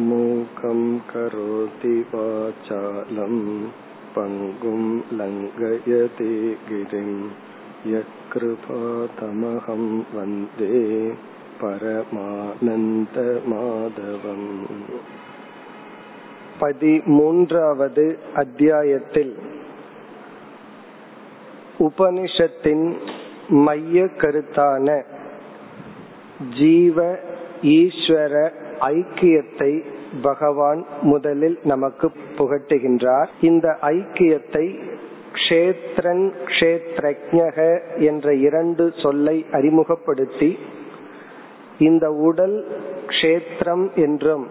मूकं करोति वाचालं पङ्गुं लङ्घयते गिरिं यत्कृपातमहं वन्दे பரமானந்தமாதவம் பதிமூன்றாவது அத்தியாயத்தில் உபனிஷத்தின் மைய கருத்தான ஜீவ ஈஸ்வர ஐக்கியத்தை பகவான் முதலில் நமக்கு புகட்டுகின்றார். இந்த ஐக்கியத்தை க்ஷேத்ரன் க்ஷேத்ரஜக என்ற இரண்டு சொல்லை அறிமுகப்படுத்தி இந்த உடல் க்ஷேத்திரம் என்றும்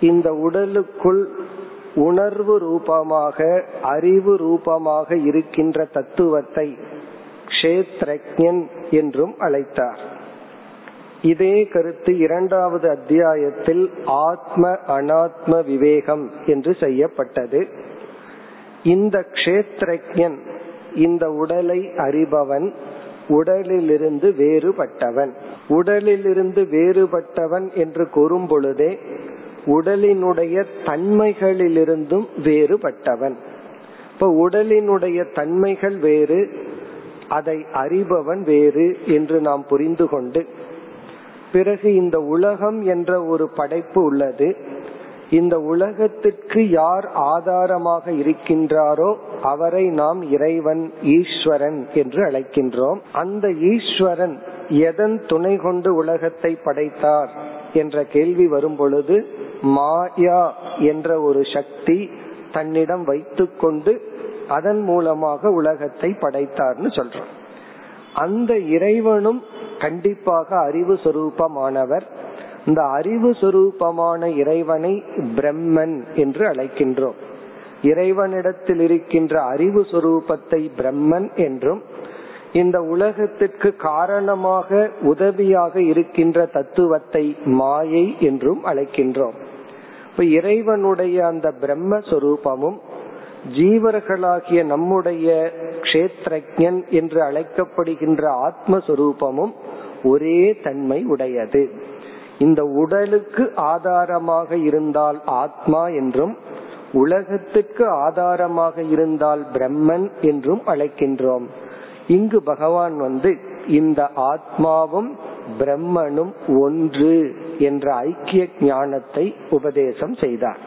இந்த உடலுக்குள் உணர்வு ரூபமாக அறிவு ரூபமாக இருக்கின்ற தத்துவத்தை க்ஷேத்ரஜன் என்றும் அழைத்தார். இதே கருத்து இரண்டாவது அத்தியாயத்தில் ஆத்ம அனாத்ம விவேகம் என்று செய்யப்பட்டது. இந்த க்ஷேத்ரஜன் இந்த உடலை அறிபவன் உடலிலிருந்து வேறுபட்டவன். உடலிலிருந்து வேறுபட்டவன் என்று கூறும் பொழுதே உடலினுடைய தன்மைகளிலிருந்தும் வேறுபட்டவன். இப்ப உடலினுடைய தன்மைகள் வேறு அதை அறிபவன் வேறு என்று நாம் புரிந்து கொண்டு பிறகு இந்த உலகம் என்ற ஒரு படைப்பு உள்ளது. இந்த உலகத்திற்கு யார் ஆதாரமாக இருக்கின்றாரோ அவரை நாம் இறைவன் ஈஸ்வரன் என்று அழைக்கின்றோம். அந்த ஈஸ்வரன் எதன் துணை கொண்டு உலகத்தை படைத்தார் என்ற கேள்வி வரும் பொழுது மாயா என்ற ஒரு சக்தி தன்னிடம் வைத்துக்கொண்டு அதன் மூலமாக உலகத்தை படைத்தார்னு சொல்றோம். அந்த இறைவனும் கண்டிப்பாக அறிவு சொரூபமானவர். இந்த அறிவு சொரூபமான இறைவனை பிரம்மன் என்று அழைக்கின்றோம். இறைவனிடத்தில் இருக்கின்ற அறிவு சொரூபத்தை பிரம்மன் என்றும் இந்த உலகத்திற்கு காரணமாக உதவியாக இருக்கின்ற தத்துவத்தை மாயை என்றும் அழைக்கின்றோம். இப்ப இறைவனுடைய அந்த பிரம்மஸ்வரூபமும் ஜீவர்களாகிய நம்முடைய கஷேத்ரஜன் என்று அழைக்கப்படுகின்ற ஆத்மஸ்வரூபமும் ஒரே தன்மை உடையது. இந்த உடலுக்கு ஆதாரமாக இருந்தால் ஆத்மா என்றும் உலகத்துக்கு ஆதாரமாக இருந்தால் பிரம்மன் என்றும் அழைக்கின்றோம். இங்கு பகவான் வந்து இந்த ஆத்மாவும் பிரம்மனும் ஒன்று என்ற ஐக்கிய ஞானத்தை உபதேசம் செய்தார்.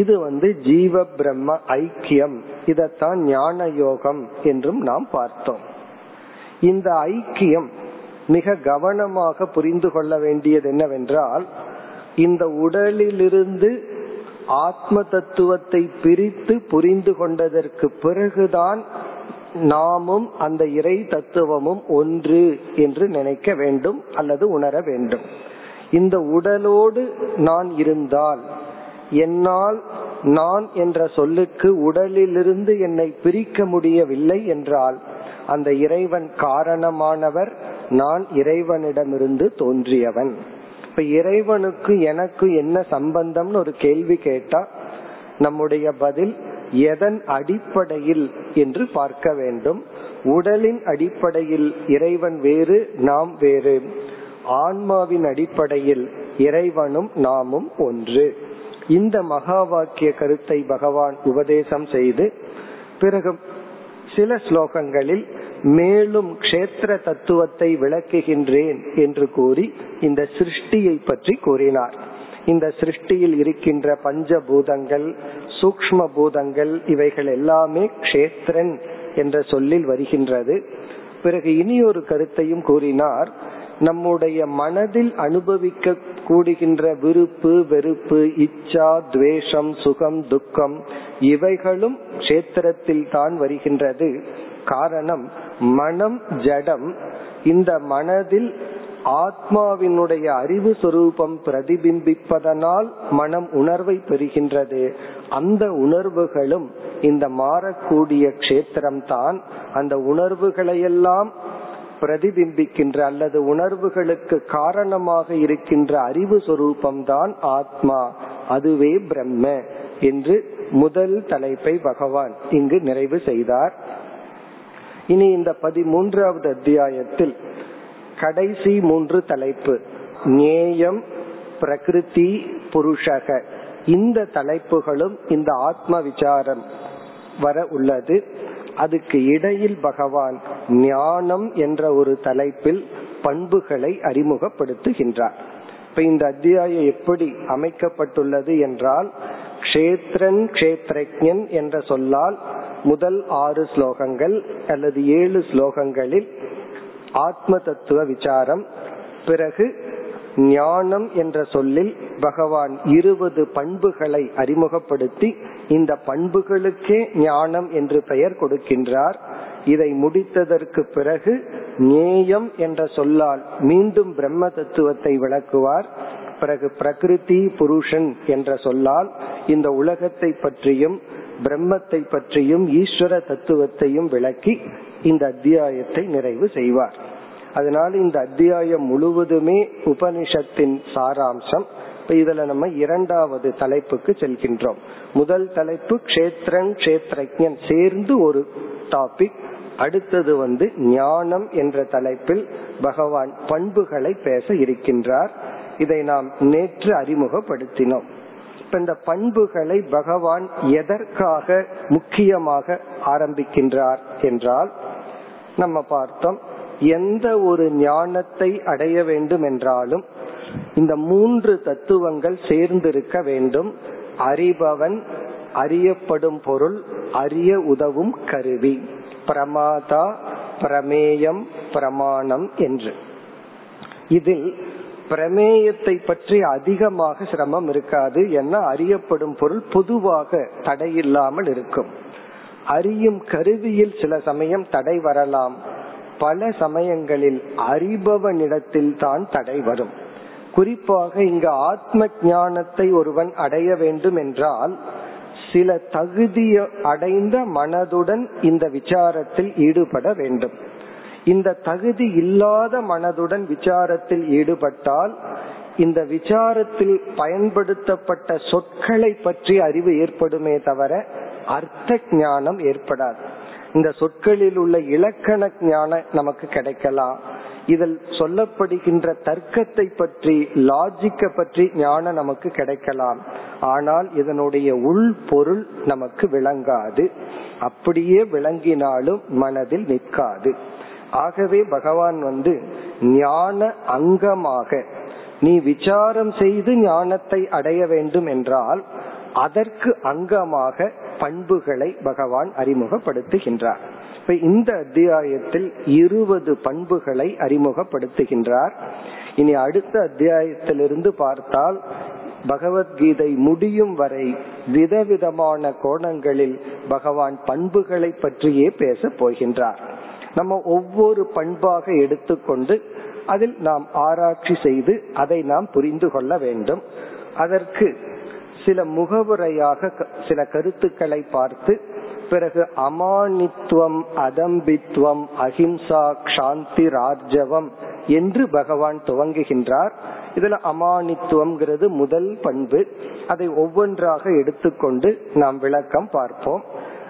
இது வந்து ஜீவ பிரம்ம ஐக்கியம். இதத்தான் ஞான யோகம் என்றும் நாம் பார்த்தோம். இந்த ஐக்கியம் மிக கவனமாக புரிந்து கொள்ள வேண்டியது என்னவென்றால் இந்த உடலிலிருந்து ஆத்ம தத்துவத்தை பிரித்து புரிந்து கொண்டதற்கு பிறகுதான் நாமும் அந்த இறை தத்துவமும் ஒன்று என்று நினைக்க வேண்டும் அல்லது உணர வேண்டும். இந்த உடலோடு நான் இருந்தால் என்னால் நான் என்ற சொல்லுக்கு உடலிலிருந்து என்னை பிரிக்க முடியவில்லை என்றால் அந்த இறைவன் காரணமானவர் நான் இறைவனிடமிருந்து தோன்றியவன். இப்ப இறைவனுக்கு எனக்கு என்ன சம்பந்தம்னு ஒரு கேள்வி கேட்டா நம்முடைய பதில் எதன் அடிப்படையில் என்று பார்க்க வேண்டும். உடலின் அடிப்படையில் இறைவன் வேறு நாம் வேறு. ஆன்மாவின் அடிப்படையில் இறைவனும் நாமும் ஒன்று. இந்த மகா வாக்கிய கருத்தை பகவான் உபதேசம் செய்து பிறகு சில ஸ்லோகங்களில் மேலும் க்ஷேத்திர தத்துவத்தை விளக்குகின்றேன் என்று கூறி இந்த சிருஷ்டியை பற்றி கூறினார். இந்த சிருஷ்டியில் இருக்கின்ற பஞ்சபூதங்கள் சூக்ம பூதங்கள் இவைகள் எல்லாமே கஷேத்திரன் என்ற சொல்லில் வருகின்றது. பிறகு இனி ஒரு கருத்தையும் கூறினார். நம்முடைய மனதில் அனுபவிக்க கூடுகின்ற விருப்பு வெறுப்பு இச்சா துவேஷம் சுகம் துக்கம் இவைகளும் கஷேத்திரத்தில் தான் வருகின்றது. காரணம் மனம் ஜடம் இந்த மனதில் ஆத்மாவினுடைய அறிவு சொரூபம் பிரதிபிம்பிப்பதனால் மனம் உணர்வை பெறுகின்றது. அந்த உணர்வுகளும் இந்த மாறக்கூடிய கஷேத்திரம் தான் அந்த உணர்வுகளையெல்லாம் பிரதிபிம்பிக்கின்ற அல்லது உணர்வுகளுக்கு காரணமாக இருக்கின்ற அறிவு சொரூபம்தான் ஆத்மா. அதுவே பிரம்ம என்று முதல் தலைப்பை பகவான் இங்கு நிறைவு செய்தார். இனி இந்த பதிமூன்றாவது அத்தியாயத்தில் கடைசி மூன்று தலைப்பு நேயம் பிரகிருதி புருஷக. இந்த தலைப்புகளும் இந்த ஆத்ம விசாரம் வர உள்ளது. அதுக்கு இடையில் பகவான் ஞானம் என்ற ஒரு தலைப்பில் பண்புகளை அறிமுகப்படுத்துகின்றார். இப்ப இந்த அத்தியாயம் எப்படி அமைக்கப்பட்டுள்ளது என்றால் கஷேத்திரன் கஷேத்ரஜன் என்ற சொல்லால் முதல் ஆறு ஸ்லோகங்கள் அல்லது ஏழு ஸ்லோகங்களில் ஆத்ம தத்துவ விசாரம் பிறகு ஞானம் என்ற சொல்லில் பகவான் இருபது பண்புகளை அறிமுகப்படுத்தி இந்த பண்புகளுக்கே ஞானம் என்று பெயர் கொடுக்கின்றார். இதை முடித்ததற்கு பிறகு நேயம் என்ற சொல்லால் மீண்டும் பிரம்ம தத்துவத்தை விளக்குவார். பிறகு பிரகிருதி புருஷன் என்ற சொல்லால் இந்த உலகத்தை பற்றியும் பிரம்மத்தை பற்றியும் ஈஸ்வர தத்துவத்தையும் விளக்கி இந்த அத்தியாயத்தை நிறைவு செய்வார். அதனால இந்த அத்தியாயம் முழுவதுமே உபனிஷத்தின் சாராம்சம். இப்ப இதுல நம்ம இரண்டாவது தலைப்புக்கு செல்கின்றோம். முதல் தலைப்பு கஷேத்திரன் கஷேத்ரஜன் சேர்ந்து ஒரு டாபிக் அடுத்தது வந்து ஞானம் என்ற தலைப்பில் பகவான் பண்புகளை பேச இருக்கின்றார். இதை நாம் நேற்று அறிமுகப்படுத்தினோம். இப்ப இந்த பண்புகளை பகவான் எதற்காக முக்கியமாக ஆரம்பிக்கின்றார் என்றால் நம்ம பார்த்தோம் எந்த ஒரு ஞானத்தை அடைய வேண்டும் என்றாலும் இந்த மூன்று தத்துவங்கள் சேர்ந்திருக்க வேண்டும். அறிபவன் அறியப்படும் பொருள் அறிய உதவும் கருவி. பிரமாதா பிரமேயம் பிரமாணம் என்று. இதில் பிரமேயத்தை பற்றி அதிகமாக சிரமம் இருக்காது. என அறியப்படும் பொருள் பொதுவாக தடையில்லாமல் இருக்கும். அறியும் கருவியில் சில சமயம் தடை வரலாம். பல சமயங்களில் அறிபவனிடத்தில் தான் தடை வரும். குறிப்பாக இங்கு ஆத்ம ஞானத்தை ஒருவன் அடைய வேண்டும் என்றால் சில தகுதி அடைந்த மனதுடன் இந்த விசாரத்தில் ஈடுபட வேண்டும். இந்த தகுதி இல்லாத மனதுடன் விசாரத்தில் ஈடுபட்டால் இந்த விசாரத்தில் பயன்படுத்தப்பட்ட சொற்களை பற்றி அறிவு ஏற்படுமே தவிர அர்த்த ஞானம் ஏற்படாது. இந்த சொற்களில் உள்ள இலக்கண ஞானம் நமக்கு கிடைக்கலாம். இதில் சொல்லப்படுகின்ற தர்க்கத்தை பற்றி லாஜிக்க பற்றி ஞானம் நமக்கு கிடைக்கலாம். ஆனால் இதனுடைய உள் பொருள் நமக்கு விளங்காது. அப்படியே விளங்கினாலும் மனதில் நிற்காது. ஆகவே பகவான் வந்து ஞான அங்கமாக நீ விசாரம் செய்து ஞானத்தை அடைய வேண்டும் என்றால் அதற்கு அங்கமாக பண்புகளை பகவான் அறிமுகப்படுத்துகின்றார். இப்ப இந்த அத்தியாயத்தில் இருபது பண்புகளை அறிமுகப்படுத்துகின்றார். இனி அடுத்த அத்தியாயத்திலிருந்து பார்த்தால் பகவத்கீதை முடியும் வரை விதவிதமான கோணங்களில் பகவான் பண்புகளை பற்றியே பேச போகின்றார். நம்ம ஒவ்வொரு பண்பாக எடுத்துக்கொண்டு அதில் நாம் ஆராய்ச்சி செய்து அதை நாம் புரிந்து கொள்ள வேண்டும். அதற்கு சில முகவுரையாக சில கருத்துக்களை பார்த்து பிறகு அமானித்துவம் அதம்பித்துவம் அஹிம்சா சாந்தி ராஜவம் என்று பகவான் துவங்குகின்றார். இதுல அமானித்துவம்ங்கிறது முதல் பண்பு. அதை ஒவ்வொன்றாக எடுத்துக்கொண்டு நாம் விளக்கம் பார்ப்போம்.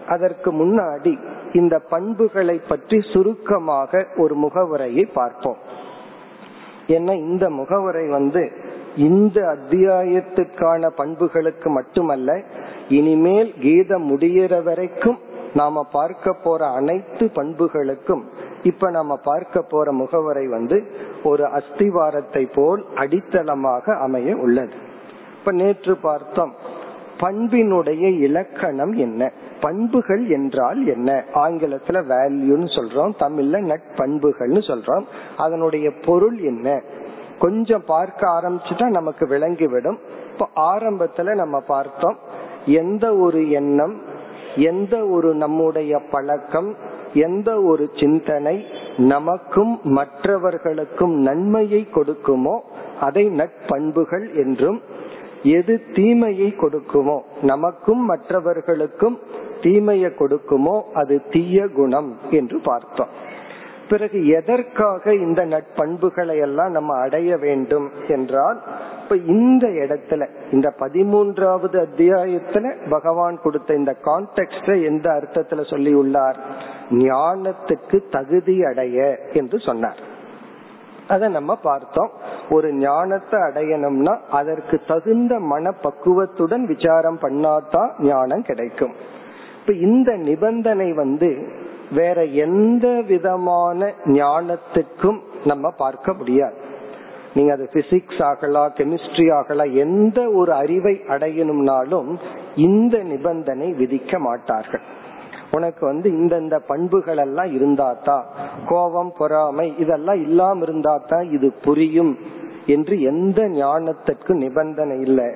அதற்கு முன்னாடி இந்த பண்புகளை பற்றி சுருக்கமாக ஒரு முகவுரையை பார்ப்போம். ஏன்னா இந்த முகவுரை வந்து இந்த அத்தியாயத்துக்கான பண்புகளுக்கு மட்டுமல்ல இனிமேல் கீதம் முடிகிற வரைக்கும் நாம பார்க்க போற அனைத்து பண்புகளுக்கும் இப்ப நாம பார்க்க போற முகவரை வந்து ஒரு அஸ்திவாரத்தை போல் அடித்தளமாக அமைய உள்ளது. இப்ப நேற்று பார்த்தோம் பண்பினுடைய இலக்கணம் என்ன? பண்புகள் என்றால் என்ன? ஆங்கிலத்துல வேல்யூன்னு சொல்றோம் தமிழ்ல நட்பண்புகள்னு சொல்றோம் அதனுடைய பொருள் என்ன? கொஞ்சம் பார்க்க ஆரம்பிச்சுட்டா நமக்கு விளங்கிவிடும். இப்ப ஆரம்பத்துல நம்ம பார்த்தோம் எந்த ஒரு எண்ணம் எந்த ஒரு நம்முடைய பழக்கம் எந்த ஒரு சிந்தனை நமக்கும் மற்றவர்களுக்கும் நன்மையை கொடுக்குமோ அதை நட்பண்புகள் என்றும் எது தீமையை கொடுக்குமோ நமக்கும் மற்றவர்களுக்கும் தீமையை கொடுக்குமோ அது தீய குணம் என்று பார்த்தோம். பிறகு எதற்காக இந்த நட்பண்புகளை எல்லாம் நம்ம அடைய வேண்டும் என்றால் இப்ப இந்த இடத்துல இந்த பதிமூன்றாவது அத்தியாயத்துல பகவான் கொடுத்த இந்த கான்டெக்ட எந்த அர்த்தத்துல சொல்லி உள்ளார் ஞானத்துக்கு தகுதி அடைய என்று சொன்னார். அதை நம்ம பார்த்தோம். ஒரு ஞானத்தை அடையணும்னா அதற்கு தகுந்த மனப்பக்குவத்துடன் விசாரம் பண்ணாதான் ஞானம் கிடைக்கும். இப்ப இந்த நிபந்தனை வந்து வேற எந்த விதமான ஞானத்துக்கும் நம்ம பார்க்க முடியாது. நீங்க அது பிசிக்ஸ் ஆகலாம் கெமிஸ்ட்ரி ஆகலாம் எந்த ஒரு அறிவை அடையணும்னாலும் இந்த நிபந்தனை விதிக்க மாட்டார்கள். உனக்கு வந்து இந்தந்த பண்புகள் எல்லாம் இருந்தாதான் கோபம் பொறாமை இதெல்லாம் இல்லாம இருந்தாதான் இது புரியும் என்று எந்த ஞானத்திற்கு நிபந்தனை இல்லை.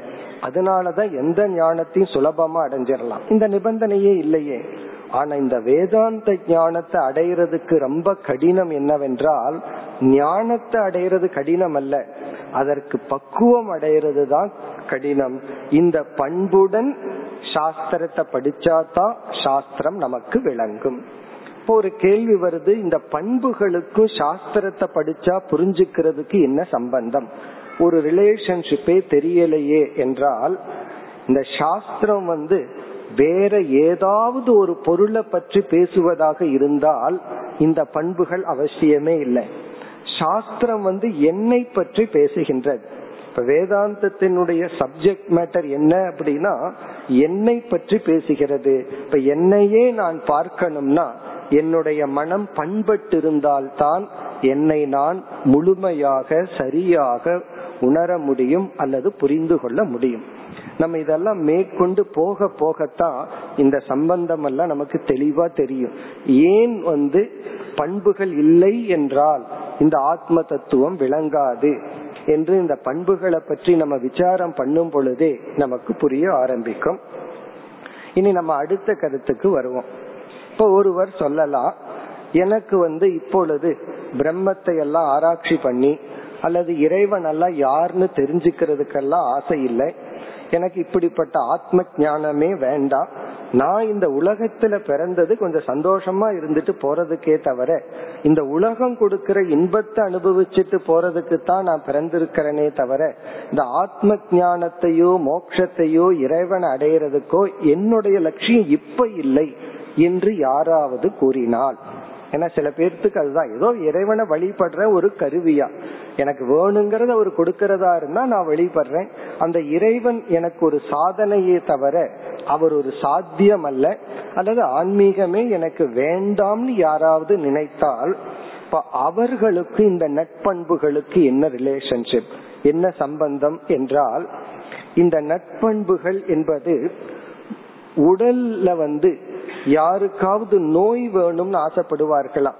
அதனாலதான் எந்த ஞானத்தையும் சுலபமா அடைஞ்சிடலாம். இந்த நிபந்தனையே இல்லையே. ஆனா இந்த வேதாந்த ஞானத்தை அடையிறதுக்கு ரொம்ப கடினம் என்னவென்றால் ஞானத்தை அடையிறது கடினம் அல்ல. அதற்கு பக்குவம் அடையிறது தான் கடினம். இந்த பண்புடன் சாஸ்திரத்தை படிச்சாதான் சாஸ்திரம் நமக்கு விளங்கும். இப்போ ஒரு கேள்வி வருது இந்த பண்புகளுக்கும் சாஸ்திரத்தை படிச்சா புரிஞ்சுக்கிறதுக்கு என்ன சம்பந்தம்? ஒரு ரிலேஷன்ஷிப்பே தெரியலையே என்றால் இந்த சாஸ்திரம் வந்து வேற ஏதாவது ஒரு பொருளை பற்றி பேசுவதாக இருந்தால் இந்த பண்புகள் அவசியமே இல்லை. சாஸ்திரம் வந்து என்னை பற்றி பேசுகின்றது. இப்ப வேதாந்தத்தினுடைய சப்ஜெக்ட் மேட்டர் என்ன அப்படின்னா என்னை பற்றி பேசுகிறது. இப்ப என்னையே நான் பார்க்கணும்னா என்னுடைய மனம் பண்பட்டிருந்தால்தான் என்னை நான் முழுமையாக சரியாக உணர முடியும் அல்லது புரிந்து கொள்ள முடியும். நம்ம இதெல்லாம் மேற்கொண்டு போக போகத்தான் இந்த சம்பந்தம் எல்லாம் நமக்கு தெளிவா தெரியும். ஏன் வந்து பண்புகள் இல்லை என்றால் இந்த ஆத்ம தத்துவம் விளங்காது என்று இந்த பண்புகளை பற்றி நம்ம விசாரம் பண்ணும் பொழுதே நமக்கு புரிய ஆரம்பிக்கும். இனி நம்ம அடுத்த கருத்துக்கு வருவோம். இப்ப ஒருவர் சொல்லலாம் எனக்கு வந்து இப்பொழுது பிரம்மத்தை எல்லாம் ஆராய்ச்சி பண்ணி அல்லது இறைவன் எல்லாம் யாருன்னு தெரிஞ்சுக்கிறதுக்கெல்லாம் ஆசை இல்லை. எனக்கு இப்படிப்பட்ட ஆத்ம ஞானமே வேண்டாம் நான் இந்த உலகத்துல பிறந்தது கொஞ்சம் சந்தோஷமா இருந்துட்டு போறதுக்கே தவிர இந்த உலகம் கொடுக்கிற இன்பத்தை அனுபவிச்சுட்டு போறதுக்கு தான் நான் பிறந்திருக்கிறேனே தவிர இந்த ஆத்ம ஞானத்தையோ மோட்சத்தையோ இறைவன் அடையிறதுக்கோ என்னுடைய லட்சியம் இப்ப இல்லை என்று யாராவது கூறினால். ஏன்னா சில பேர்த்துக்கு அதுதான் ஏதோ இறைவனை வழிபடுற ஒரு கருவியா. எனக்கு வேணுங்கிறத அவர் கொடுக்கறதா இருந்தா நான் வழிபடுறேன். அந்த இறைவன் எனக்கு ஒரு சாதனையே தவிர அவர் ஒரு சாத்தியம் அல்ல அல்லது ஆன்மீகமே எனக்கு வேண்டாம்னு யாராவது நினைத்தால் இப்ப அவர்களுக்கு இந்த நட்பண்புகளுக்கு என்ன ரிலேஷன்ஷிப் என்ன சம்பந்தம் என்றால் இந்த நட்பண்புகள் என்பது உடல்ல வந்து யாருக்காவது நோய் வேணும்னு ஆசைப்படுவார்களாம்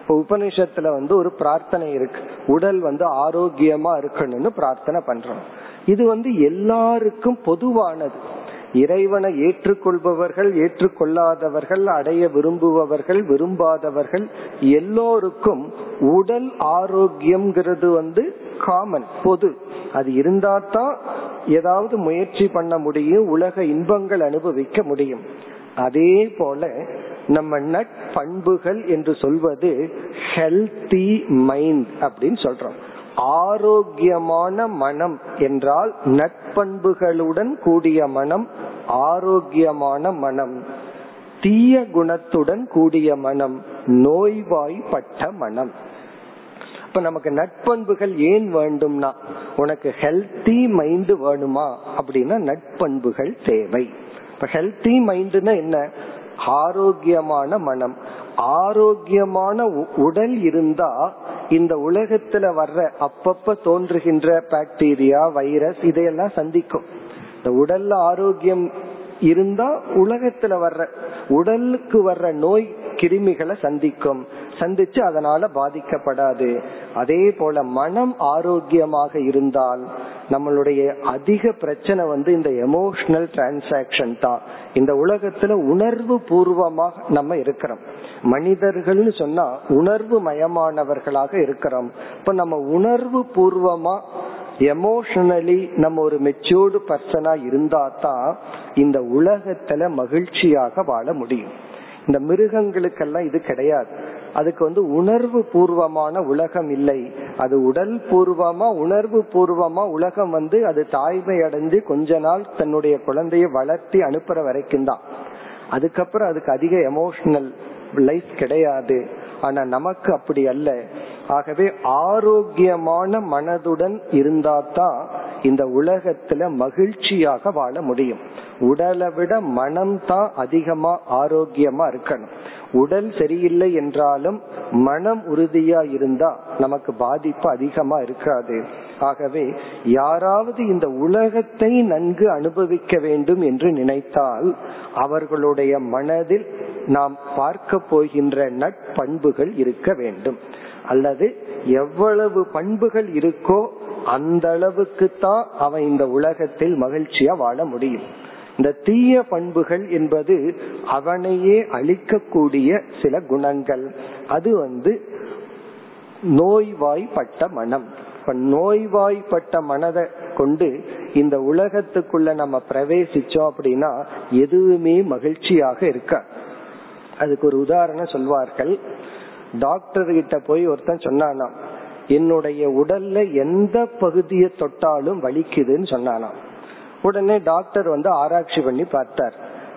இப்ப உபனிஷத்துல வந்து ஒரு பிரார்த்தனை இருக்கு. உடல் வந்து ஆரோக்கியமா இருக்கணும்னு பிரார்த்தனை பண்றோம். இது வந்து எல்லாருக்கும் பொதுவானது. இறைவனை ஏற்றுக்கொள்பவர்கள் ஏற்றுக்கொள்ளாதவர்கள் அடைய விரும்புபவர்கள் விரும்பாதவர்கள் எல்லோருக்கும் உடல் ஆரோக்கியம்ங்கிறது வந்து காமன் பொது. அது இருந்தா தான் ஏதாவது முயற்சி பண்ண முடியும் உலக இன்பங்கள் அனுபவிக்க முடியும். அதே போல நம்ம நட்பண்புகள் என்று சொல்வது ஹெல்தி மைண்ட் அப்படின்னு சொல்றோம். ஆரோக்கியமான மனம் என்றால் நட்பண்புகளுடன் கூடிய மனம் ஆரோக்கியமான மனம் தீய குணத்துடன் கூடிய மனம் நோய்வாய்ப்பட்ட மனம். இப்ப நமக்கு நட்பண்புகள் ஏன் வேண்டும்னா உனக்கு ஹெல்தி மைண்ட் வேணுமா அப்படின்னா நட்பண்புகள் தேவை. இப்ப ஹெல்தி மைண்ட்னா என்ன? ஆரோக்கியமான மனம். ஆரோக்கியமான உடல் இருந்தா இந்த உலகத்துல வர்ற அப்பப்ப தோன்றுகின்ற பாக்டீரியா வைரஸ் இதையெல்லாம் சந்திக்கும். இந்த உடல்ல ஆரோக்கியம் இருந்தா உலகத்துல வர்ற உடலுக்கு வர்ற நோய் கிருமிகளை சந்திக்கும். சந்திச்சு அதனால பாதிக்கப்படாது. அதே போல மனம் ஆரோக்கியமாக இருந்தால் நம்மளுடைய அதிக பிரச்சனை வந்து இந்த எமோஷனல் டிரான்சாக்சன் தான். இந்த உலகத்துல உணர்வு பூர்வமாக நம்ம இருக்கிறோம். மனிதர்கள்னு சொன்னா உணர்வு மயமானவர்களாக இருக்கிறோம். இப்ப நம்ம உணர்வு பூர்வமா எமோஷனலி நம்ம ஒரு மெச்சூர்டு பர்சனா இருந்தா தான் இந்த உலகத்துல மகிழ்ச்சியாக வாழ முடியும். இந்த மிருகங்களுக்கெல்லாம் இது கிடையாது. அதுக்கு வந்து உணர்வு பூர்வமான உலகம் இல்லை. அது உடல் பூர்வமா உணர்வு பூர்வமா உலகம் வந்து அது தாய்மை அடைஞ்சு கொஞ்ச நாள் தன்னுடைய குழந்தைய வளர்த்தி அனுப்புற வரைக்கும் தான். அதுக்கப்புறம் அதுக்கு அதிக எமோஷனல் லைஃப் கிடையாது. ஆனா நமக்கு அப்படி அல்ல. ஆகவே ஆரோக்கியமான மனதுடன் இருந்தாதான் இந்த உலகத்துல மகிழ்ச்சியாக வாழ முடியும். உடலை விட மனம் தான் அதிகமா ஆரோக்கியமா இருக்கணும். உடல் சரியில்லை என்றாலும் மனம் உறுதியா இருந்தா நமக்கு பாதிப்பு அதிகமா இருக்காது. ஆகவே யாராவது இந்த உலகத்தை நன்கு அனுபவிக்க வேண்டும் என்று நினைத்தால் அவர்களுடைய மனதில் நாம் பார்க்க போகின்ற நட்பண்புகள் இருக்க வேண்டும். அல்லது எவ்வளவு பண்புகள் இருக்கோ அந்த அளவுக்கு தான் அவன் இந்த உலகத்தில் மகிழ்ச்சியா வாழ முடியும். இந்த தீய பண்புகள் என்பது அவனையே அழிக்கக்கூடிய சில குணங்கள். அது வந்து நோய்வாய்ப்பட்ட மனம். இப்ப நோய்வாய்ப்பட்ட மனதை கொண்டு இந்த உலகத்துக்குள்ள நம்ம பிரவேசிச்சோம் அப்படின்னா எதுவுமே மகிழ்ச்சியாக இருக்க. அதுக்கு ஒரு உதாரணம் சொல்வார்கள். டாக்டர் கிட்ட போய் ஒருத்தன் சொன்னானா என்னுடைய உடல்ல எந்த பகுதியை தொட்டாலும் வலிக்குதுன்னு சொன்னானா உடனே டாக்டர் வந்து ஆராய்ச்சி பண்ணி பார்த்தார்.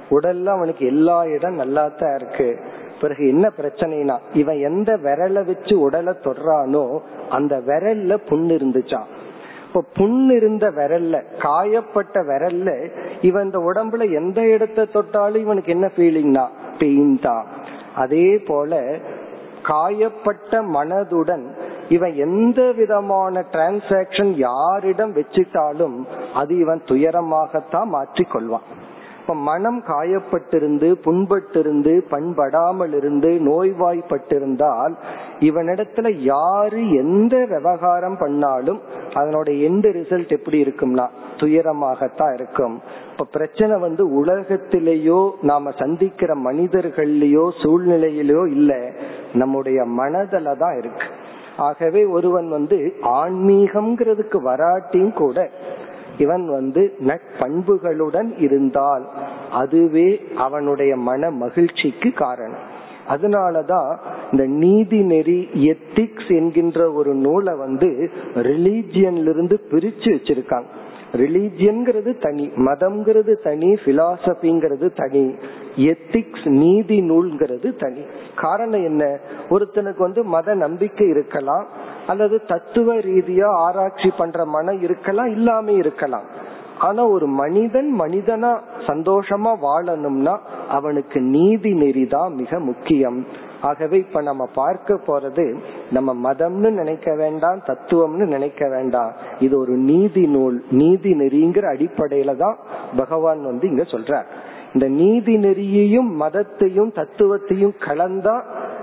உடல்ல அவனுக்கு எல்லா இடம் நல்லா தான் இருக்கு. பிறகு என்ன பிரச்சனைனா இவன் எந்த விரலை வச்சு உடலை தொடுறானோ அந்த விரல்ல புண்ணு இருந்துச்சான் இப்ப புண்ணு இருந்த விரல்ல காயப்பட்ட விரல்ல இவன் இந்த உடம்புல எந்த இடத்தை தொட்டாலும் இவனுக்கு என்ன ஃபீலிங்னா பெயின் தான். அதே போல காயப்பட்ட மனதுடன் இவன் எந்த விதமான டிரான்சாக்சன் யாரிடம் வச்சிட்டாலும் அது இவன் துயரமாகத்தான் மாற்றி கொள்வான் இப்ப மனம் காயப்பட்டிருந்து புண்பட்டிருந்து பண்படாமல் இருந்து நோய்வாய்ப்பட்டிருந்தால் இவனிடத்துல யாரு எந்த விவகாரம் பண்ணாலும் அதனோட எந்த ரிசல்ட் எப்படி இருக்கும்னா துயரமாகத்தான் இருக்கும். இப்ப பிரச்சனை வந்து உலகத்திலேயோ நாம சந்திக்கிற மனிதர்கள்லயோ சூழ்நிலையிலயோ இல்ல நம்முடைய மனதில தான் இருக்கு. ஆகவே ஒருவன் வந்து ஆன்மீகம்ங்கிறதுக்கு வராட்டியும் கூட இவன் வந்து நட்பண்புகளுடன் இருந்தால் அதுவே அவனுடைய மன மகிழ்ச்சிக்கு காரணம். அதனாலதான் இந்த நீதி நெறி எத்திக்ஸ் என்கின்ற ஒரு நூலை வந்து ரிலீஜியன்ல இருந்து பிரிச்சு வச்சிருக்காங்க. ரிலீஜியன்கிறது தனி மதம்ங்கிறது தனி பிலாசபிங்கிறது தனி எத்திக்ஸ் நீதி நூல்ங்கிறது தனி. காரணம் என்ன? ஒருத்தனுக்கு வந்து மத நம்பிக்கை இருக்கலாம் அல்லது தத்துவ ரீதியா ஆராய்ச்சி பண்ற மனம் இருக்கலாம் இல்லாம இருக்கலாம். ஆனா ஒரு மனிதன் மனிதனா சந்தோஷமா வாழணும்னா அவனுக்கு நீதி நெறிதான் மிக முக்கியம். ஆகவே இப்ப நம்ம பார்க்க போறது நம்ம மதம்னு நினைக்க வேண்டாம் தத்துவம்னு நினைக்க வேண்டாம். இது ஒரு நீதி நூல் நீதி நெறிங்கிற அடிப்படையில தான் பகவான் வந்து இங்க சொல்றார். இந்த நீதி நெறியையும் மதத்தையும் தத்துவத்தையும் கலந்தா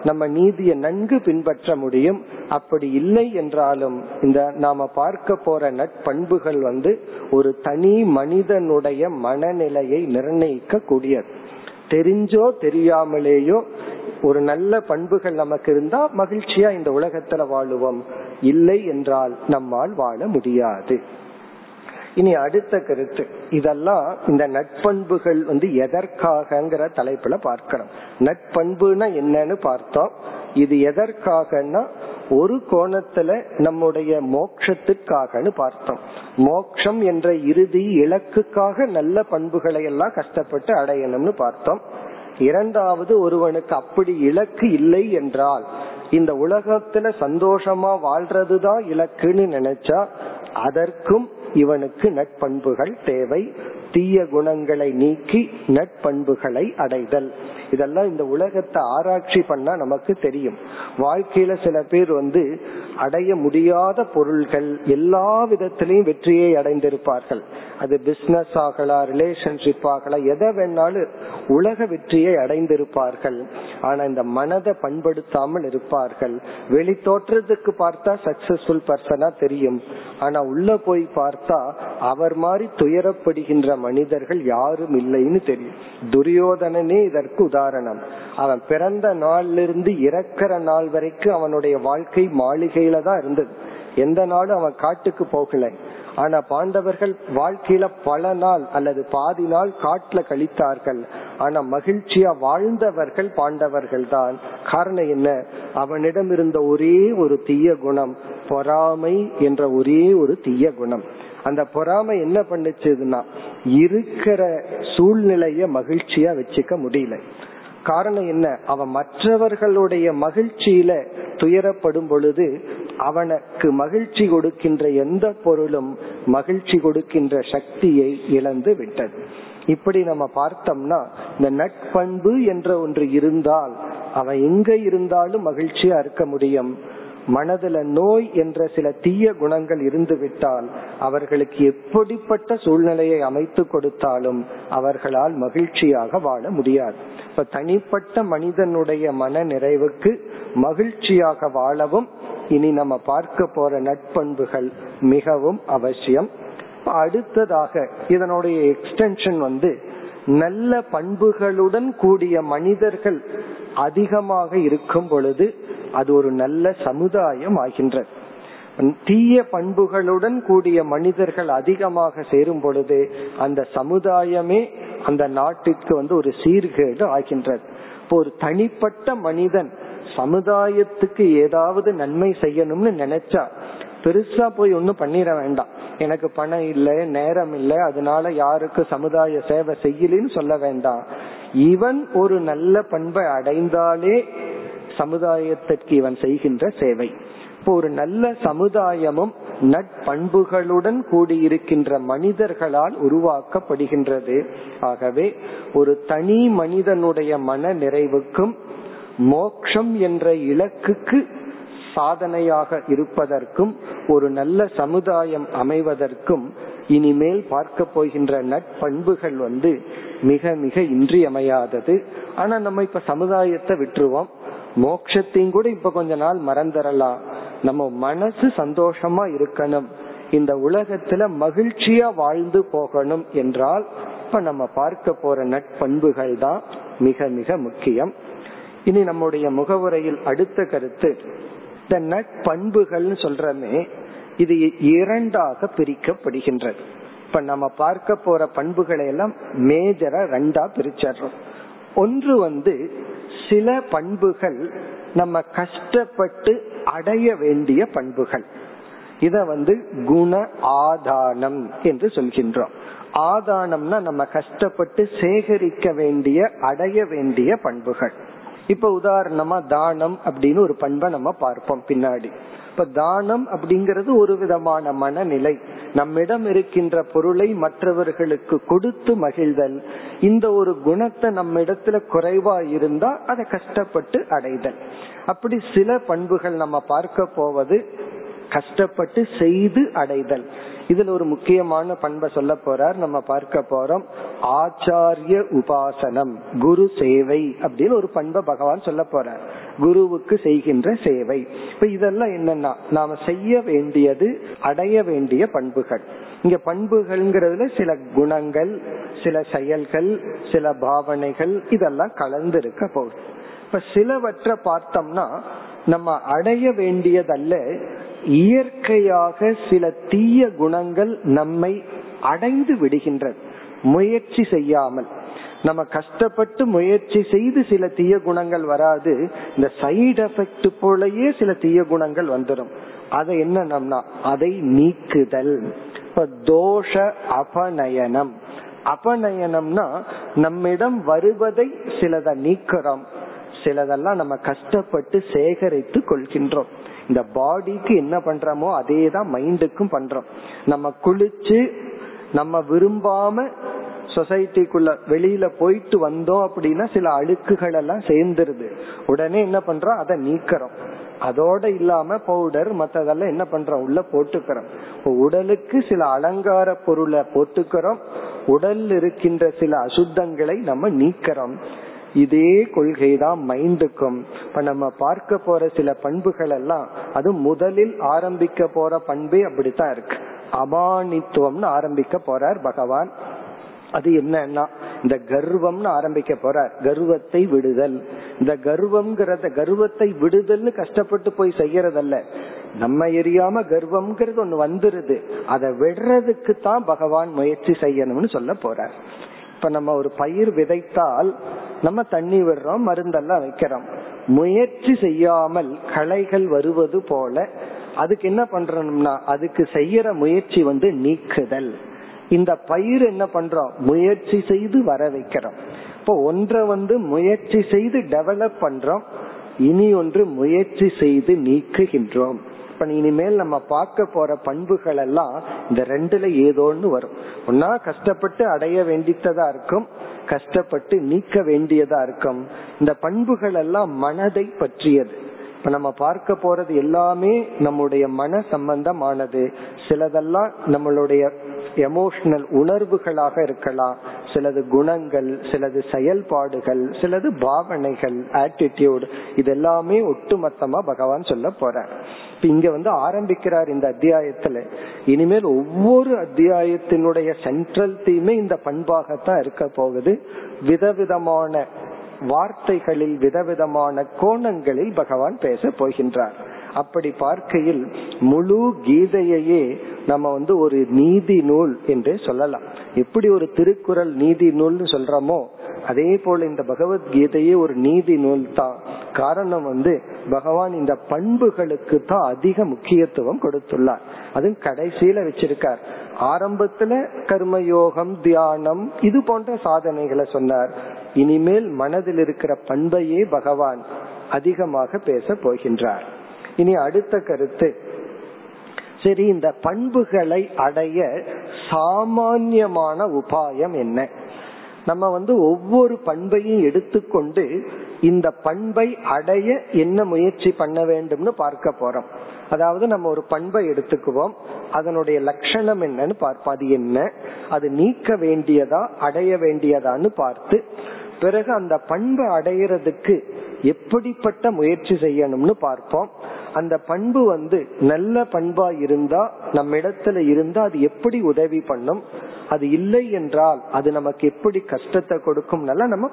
நம்ம நீதியை நன்கு பின்பற்ற முடியும். அப்படி இல்லை என்றாலும் இந்த நாம பார்க்க போற நட்பண்புகள் வந்து ஒரு தனி மனிதனுடைய மனநிலையை நிர்ணயிக்க கூடியது தெரிஞ்சோ தெரியாமலேயோ ஒரு நல்ல பண்புகள் நமக்கு இருந்தா மகிழ்ச்சியா இந்த உலகத்துல வாழுவோம். இல்லை என்றால் நம்மால் வாழ முடியாது. இனி அடுத்த கருத்து. இதெல்லாம் இந்த நட்பண்புகள் வந்து எதற்காகங்கிற தலைப்புல பார்க்கிறோம் நட்பண்புனா என்னன்னு பார்த்தோம். இது எதற்காகனா ஒரு கோணத்துல நம்முடைய மோக்ஷத்துக்காகனு பார்த்தோம். மோக்ஷம் என்ற இறுதி இலக்குக்காக நல்ல பண்புகளை எல்லாம் கஷ்டப்பட்டு அடையணும்னு பார்த்தோம். இரண்டாவது ஒருவனுக்கு அப்படி இலக்கு இல்லை என்றால் இந்த உலகத்துல சந்தோஷமா வாழ்றதுதான் இலக்குன்னு நினைச்சா அதற்கும் இவனுக்கு நட்பண்புகள் தேவை. தீய குணங்களை நீக்கி நட்பண்புகளை அடைதல். இதெல்லாம் இந்த உலகத்தை ஆராய்ச்சி பண்ணா நமக்கு தெரியும். வாழ்க்கையில சில பேர் வந்து அடைய முடியாத பொருள்கள் எல்லா விதத்திலையும் வெற்றியை அடைந்திருப்பார்கள். அது பிசினஸ் ஆகலாம் ரிலேஷன்ஷிப் ஆகலாம் எதை வேணாலும் உலக வெற்றியை அடைந்திருப்பார்கள். ஆனா இந்த மனதை பண்படுத்தாமல் இருப்பார்கள். வெளி தோற்றத்துக்கு பார்த்தா சக்சஸ்ஃபுல் பர்சனா தெரியும். ஆனா உள்ள போய் பார்த்தா அவர் மாதிரி துயரப்படுகின்ற மனிதர்கள் யாரும் இல்லைன்னு தெரியும். துரியோதனனே இதற்கு உதாரணம். அவன் பிறந்த நாள்ல இருந்து இறக்கிற நாள் வரைக்கும் அவனுடைய வாழ்க்கை மாளிகையில தான் இருந்தது. எந்த நாளும் அவன் காட்டுக்கு போகல. ஆனா பாண்டவர்கள் வாழ்க்கையில பல நாள் அல்லது பாதி நாள் காட்டுல கழித்தார்கள். ஆனா மகிழ்ச்சியா வாழ்ந்தவர்கள் பாண்டவர்கள் தான். காரணம் என்ன? அவனிடம் இருந்த ஒரே ஒரு தீய குணம் பொறாமை என்ற ஒரே ஒரு தீய குணம். அந்த பொறாமை என்ன பண்ணுச்சுன்னா இருக்கிற சூழ்நிலைய மகிழ்ச்சியா வச்சுக்க முடியல. காரணம் என்ன? அவன் மற்றவர்களுடைய மகிழ்ச்சியில துயரப்படும் பொழுது அவனுக்கு மகிழ்ச்சி கொடுக்கின்ற எந்த பொருளும் மகிழ்ச்சி கொடுக்கின்ற சக்தியை இழந்து விட்டது. இப்படி நம்ம பார்த்தோம்னா இந்த நட்பண்பு என்ற ஒன்று இருந்தால் அவன் எங்க இருந்தாலும் மகிழ்ச்சியா இருக்க முடியும். மனதுல நோய் என்ற சில தீய குணங்கள் இருந்துவிட்டால் அவர்களுக்கு எப்படிப்பட்ட சூழ்நிலையை அமைத்து கொடுத்தாலும் அவர்களால் மகிழ்ச்சியாக வாழ முடியாது. இப்ப தனிப்பட்ட மனிதனுடைய மன நிறைவுக்கு மகிழ்ச்சியாக வாழவும் இனி நம்ம பார்க்க போற நட்பண்புகள் மிகவும் அவசியம். அடுத்ததாக இதனுடைய எக்ஸ்டென்ஷன் வந்து நல்ல பண்புகளுடன் கூடிய மனிதர்கள் அதிகமாக இருக்கும் பொழுது அது ஒரு நல்ல சமுதாயம் ஆகின்றது தீய பண்புகளுடன் கூடிய மனிதர்கள் அதிகமாக சேரும் பொழுது அந்த சமுதாயமே அந்த நாட்டிற்கு வந்து ஒரு சீர்கேடு ஆகின்றது இப்போ ஒரு தனிப்பட்ட மனிதன் சமுதாயத்துக்கு ஏதாவது நன்மை செய்யணும்னு நினைச்சா பெருசா போய் ஒன்னும் பண்ணிட வேண்டாம். எனக்கு பணம் இல்லை நேரம் இல்லை அதனால யாருக்கு சமுதாய சேவை செய்யலன்னு சொல்ல வேண்டாம். இவன் ஒரு நல்ல பண்பை அடைந்தாலே சமுதாயத்திற்கு இவன் செய்கின்ற சேவை. இப்போ ஒரு நல்ல சமுதாயமும் நட்பண்புகளுடன் கூடியிருக்கின்ற மனிதர்களால் உருவாக்கப்படுகின்றது. ஆகவே ஒரு தனி மனிதனுடைய மன நிறைவுக்கும் மோக்ஷம் என்ற இலக்குக்கு சாதனையாக இருப்பதற்கும் ஒரு நல்ல சமுதாயம் அமைவதற்கும் இனிமேல் பார்க்க போகின்ற நட்பண்புகள் வந்து மிக மிக இன்றியமையாதது. ஆனா நம்ம இப்ப சமுதாயத்தை விட்டுருவோம். மோக்ஷத்தையும் கூட இப்ப கொஞ்ச நாள் மறந்துடலாம். நம்ம மனசு சந்தோஷமா இருக்கணும். இந்த உலகத்துல மகிழ்ச்சியா வாழ்ந்து போகணும் என்றால் இப்ப நம்ம பார்க்க போற நட்பண்புகள் தான் மிக மிக முக்கியம். இனி நம்முடைய முகவுரையில் அடுத்த கருத்து. இந்த நட்பண்புகள்னு சொல்றமே இது இரண்டாக பிரிக்கப்படுகின்றது. இப்ப நம்ம பார்க்க போற பண்புகளை எல்லாம் மேஜரா ரெண்டா பிரிச்சர்றோம் ஒன்று வந்து சில பண்புகள் நம்ம கஷ்டப்பட்டு அடைய வேண்டிய பண்புகள். இத வந்து குண ஆதானம் என்று சொல்கின்றோம். ஆதானம்னா நம்ம கஷ்டப்பட்டு சேகரிக்க வேண்டிய அடைய வேண்டிய பண்புகள். இப்ப உதாரணமா தானம் அப்படின்னு ஒரு பண்பை நம்ம பார்ப்போம் பின்னாடி. இப்ப தானம் அப்படிங்கிறது ஒரு விதமான மனநிலை. நம்மிடம் இருக்கின்ற பொருளை மற்றவர்களுக்கு கொடுத்து மகிழ்தல். இந்த ஒரு குணத்தை நம்ம இடத்துல குறைவா இருந்தா அதை கஷ்டப்பட்டு அடைதல். அப்படி சில பண்புகள் நம்ம பார்க்க போவது கஷ்டப்பட்டு செய்து அடைதல். இதுல ஒரு முக்கியமான பண்பை சொல்ல போறார். நம்ம பார்க்க போறோம். ஆச்சாரிய உபாசனம் குரு சேவை அப்படின்னு ஒரு பண்பை பகவான் சொல்ல போறார். குருவுக்கு செய்கின்ற சேவை. இப்ப இதெல்லாம் என்னன்னா நாம செய்ய வேண்டியது அடைய வேண்டிய பண்புகள். இங்க பண்புகள்ங்கிறதுல சில குணங்கள் சில செயல்கள் சில பாவனைகள் இதெல்லாம் கலந்து இருக்க போகுது. இப்ப சிலவற்றை பார்த்தோம்னா நம்ம அடைய வேண்டியதல்ல இயற்கையாக சில தீய குணங்கள் நம்மை அடைந்து விடுகின்றது முயற்சி செய்யாமல். நம்ம கஷ்டப்பட்டு முயற்சி செய்து சில தீய குணங்கள் வராது இந்த சைடு எஃபெக்ட் போலயே சில தீய குணங்கள் வந்துடும். அதை என்னன்னா அதை நீக்குதல். இப்ப தோஷ அபநயனம். அபநயனம்னா நம்மிடம் வருவதை சிலதை நீக்கிறோம். சிலதெல்லாம் நம்ம கஷ்டப்பட்டு சேகரித்து கொள்கின்றோம். இந்த பாடிக்கு என்ன பண்றோமோ அதே தான் மைண்டுக்கும் பண்றோம். நம்ம குளிச்சு நம்ம விரும்பாம சொசைட்டிக்குள்ள வெளியில போயிட்டு வந்தோம் அப்படின்னா சில அழுக்குகள் எல்லாம் சேர்ந்துருது. உடனே என்ன பண்றோம்? அதை நீக்கிறோம். அதோட இல்லாம பவுடர் மத்ததெல்லாம் என்ன பண்றோம்? உள்ள போட்டுக்கிறோம். உடலுக்கு சில அலங்கார பொருளை போட்டுக்கிறோம். உடல் இருக்கின்ற சில அசுத்தங்களை நம்ம நீக்கிறோம். இதே கொள்கை தான் மைண்டுக்கும். இப்ப நம்ம பார்க்க போற சில பண்புகள் எல்லாம் அது முதலில் ஆரம்பிக்க போற பண்பே அப்படித்தான் இருக்கு. அமானித்துவம்னு ஆரம்பிக்க போறார் பகவான். அது என்னன்னா இந்த கர்வம்னு ஆரம்பிக்க போறார். கர்வத்தை விடுதல். இந்த கர்வம்ங்கிறத கர்வத்தை விடுதல்னு கஷ்டப்பட்டு போய் செய்யறதல்ல. நம்ம எரியாம கர்வம்ங்கிறது ஒண்ணு வந்துருது. அதை விடுறதுக்கு தான் பகவான் முயற்சி செய்யணும்னு சொல்ல போறார். இப்ப நம்ம ஒரு பயிர் விதைத்தால் நம்ம தண்ணி விடுறோம் மருந்தெல்லாம் வைக்கிறோம். முயற்சி செய்யாமல் களைகள் வருவது போல அதுக்கு என்ன பண்றோம்னா அதுக்கு செய்யற முயற்சி வந்து நீக்குதல். இந்த பயிர் என்ன பண்றோம்? முயற்சி செய்து வர வைக்கிறோம். இப்போ ஒன்றை வந்து முயற்சி செய்து டெவலப் பண்றோம் இனி ஒன்று முயற்சி செய்து நீக்குகின்றோம். இப்ப இனிமேல் நம்ம பார்க்க போற பண்புகள் எல்லாம் இந்த ரெண்டுல ஏதோன்னு வரும். ஒன்னா கஷ்டப்பட்டு அடைய வேண்டித்ததா இருக்கும் கஷ்டப்பட்டு நீக்க வேண்டியதா இருக்கும். இந்த பண்புகள் எல்லாம் மனதை பற்றியது. இப்ப நம்ம பார்க்க போறது எல்லாமே நம்முடைய மன சம்பந்தமானது. சிலதெல்லாம் நம்மளுடைய எமோஷனல் உணர்வுகளாக இருக்கலாம். சிலது குணங்கள் சிலது செயல்பாடுகள் சிலது பாவனைகள் ஆட்டிடியூட் இது எல்லாமே ஒட்டுமொத்தமா பகவான் சொல்ல போற இங்க வந்து ஆரம்பிக்கிறார் இந்த அத்தியாயத்துல. இனிமேல் ஒவ்வொரு அத்தியாயத்தினுடைய சென்ட்ரல் தீமே இந்த பண்பாகத்தான் இருக்க போகுது. விதவிதமான வார்த்தைகளில் விதவிதமான கோணங்களில் பகவான் பேச போகின்றார். அப்படி பார்க்கையில் முழு கீதையையே நம்ம வந்து ஒரு நீதி நூல் என்றே சொல்லலாம். எப்படி ஒரு திருக்குறள் நீதி நூல்னு சொல்றோமோ அதே போல இந்த பகவத்கீதையே ஒரு நீதி நூல் தான். காரணம் வந்து பகவான் இந்த பண்புகளுக்கு தான் அதிக முக்கியத்துவம் கொடுத்துள்ளார். அதுவும் கடைசியில வச்சிருக்கார். ஆரம்பத்துல கர்மயோகம் தியானம் இது போன்ற சாதனைகளை சொன்னார். இனிமேல் மனதில் இருக்கிற பண்பையே பகவான் அதிகமாக பேச போகின்றார். இனி அடுத்த கருத்து. சரி இந்த பண்புகளை அடைய சாமான்யமான உபாயம் என்ன? நம்ம வந்து ஒவ்வொரு பண்பையும் எடுத்துக்கொண்டு இந்த பண்பை அடைய என்ன முயற்சி பண்ண வேண்டும்னு பார்க்க போறோம். அதாவது நம்ம ஒரு பண்பை எடுத்துக்குவோம். அதனுடைய லட்சணம் என்னன்னு பார்ப்போம். அது என்ன? அது நீக்க வேண்டியதா அடைய வேண்டியதான்னு பார்த்து பிறகு அந்த பண்பை அடையிறதுக்கு எப்படிப்பட்ட முயற்சி செய்யணும்னு பார்ப்போம். அந்த பண்பு வந்து நல்ல பண்பா இருந்தா நம்ம இடத்துல இருந்தா அது எப்படி உதவி பண்ணும்? அது இல்லை என்றால் அது நமக்கு எப்படி கஷ்டத்தை கொடுக்கும்? நம்ம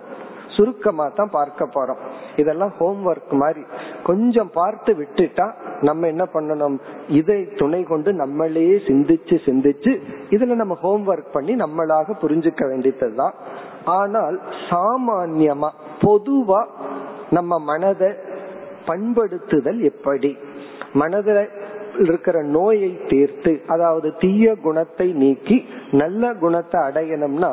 சுருக்கமா தான் பார்க்க போறோம். இதெல்லாம் ஹோம்ஒர்க் மாதிரி. கொஞ்சம் பார்த்து விட்டுட்டா நம்ம என்ன பண்ணணும்? இதை துணை கொண்டு நம்மளே சிந்திச்சு சிந்திச்சு இதுல நம்ம ஹோம்ஒர்க் பண்ணி நம்மளாக புரிஞ்சுக்க வேண்டியதுதான். ஆனால் சாமான்யமா பொதுவா நம்ம மனதை பண்படுத்துதல் எப்படி? மனதில் இருக்கிற நோயை தீர்த்து அதாவது தீய குணத்தை நீக்கி நல்ல குணத்தை அடையணும்னா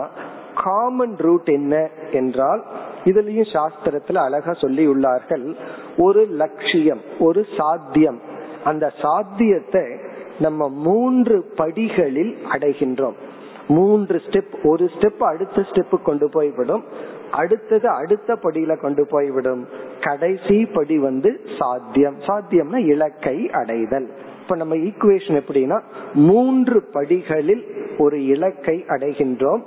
காமன் ரூட் என்ன என்றால் இதுலயும் சாஸ்திரத்துல அழகா சொல்லி உள்ளார்கள் ஒரு லட்சியம் ஒரு சாத்தியம். அந்த சாத்தியத்தை நம்ம மூன்று படிகளில் அடைகின்றோம். மூன்று ஸ்டெப் ஒரு ஸ்டெப் அடுத்த ஸ்டெப் கொண்டு போய்விடும். அடுத்தது அடுத்த படியில கொண்டு போய்விடும். கடைசி படி வந்து சாத்தியம். சாத்தியம்னா இலக்கை அடைதல். இப்ப நம்ம ஈக்குவேஷன் எப்படின்னா மூன்று படிகளில் ஒரு இலக்கை அடைகின்றோம்.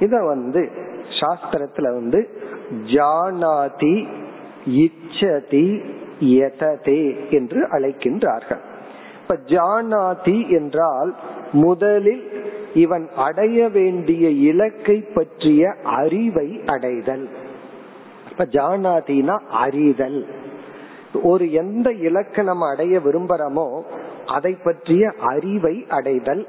இத வந்து சாஸ்திரத்துல வந்து ஜானாதி இச்சதி யததே என்று அழைக்கின்றார்கள். இப்ப ஜானாதி என்றால் முதலில் இவன் அடைய வேண்டிய இலக்கை பற்றிய அறிவை அடைதல். இப்ப ஜானாதினா அறிதல். ஒரு எந்த இலக்கை நம்ம அடைய விரும்புறோமோ அதை பற்றிய அறிவை அடைதல்.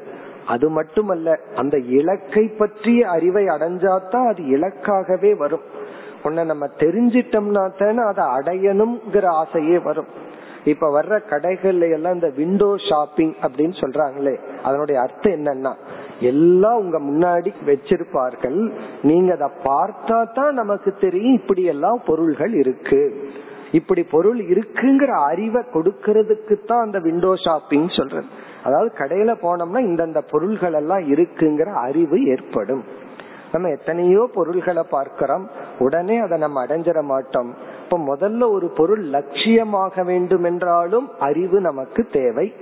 அது மட்டுமல்ல அந்த இலக்கை பற்றிய அறிவை அடைஞ்சாதான் அது இலக்காகவே வரும். உன்னை நம்ம தெரிஞ்சிட்டோம்னா தானே அதை அடையணுங்கிற ஆசையே வரும். இப்ப வர்ற கடைகள்ல எல்லாம் இந்த விண்டோ ஷாப்பிங் அப்படின்னு சொல்றாங்களே அதனுடைய அர்த்தம் என்னன்னா எல்லாம் உங்க முன்னாடி வச்சிருப்பார்கள். நீங்க அதை பார்த்தா தான் நமக்கு தெரியும் இப்படி எல்லாம் பொருள்கள் இருக்கு. இப்படி பொருள் இருக்குங்கிற அறிவை கொடுக்கறதுக்கு தான் அந்த விண்டோ ஷாப்பிங் சொல்றது. அதாவது கடையில போனோம்னா இந்தந்த பொருள்கள் எல்லாம் இருக்குங்கிற அறிவு ஏற்படும். நம்ம எத்தனையோ பொருள்களை பார்க்கிறோம். உடனே அதை நம்ம அடைஞ்சிட மாட்டோம். இப்ப முதல்ல ஒரு பொருள் லட்சியமாக வேண்டும் என்றாலும் அறிவு நமக்கு தேவை.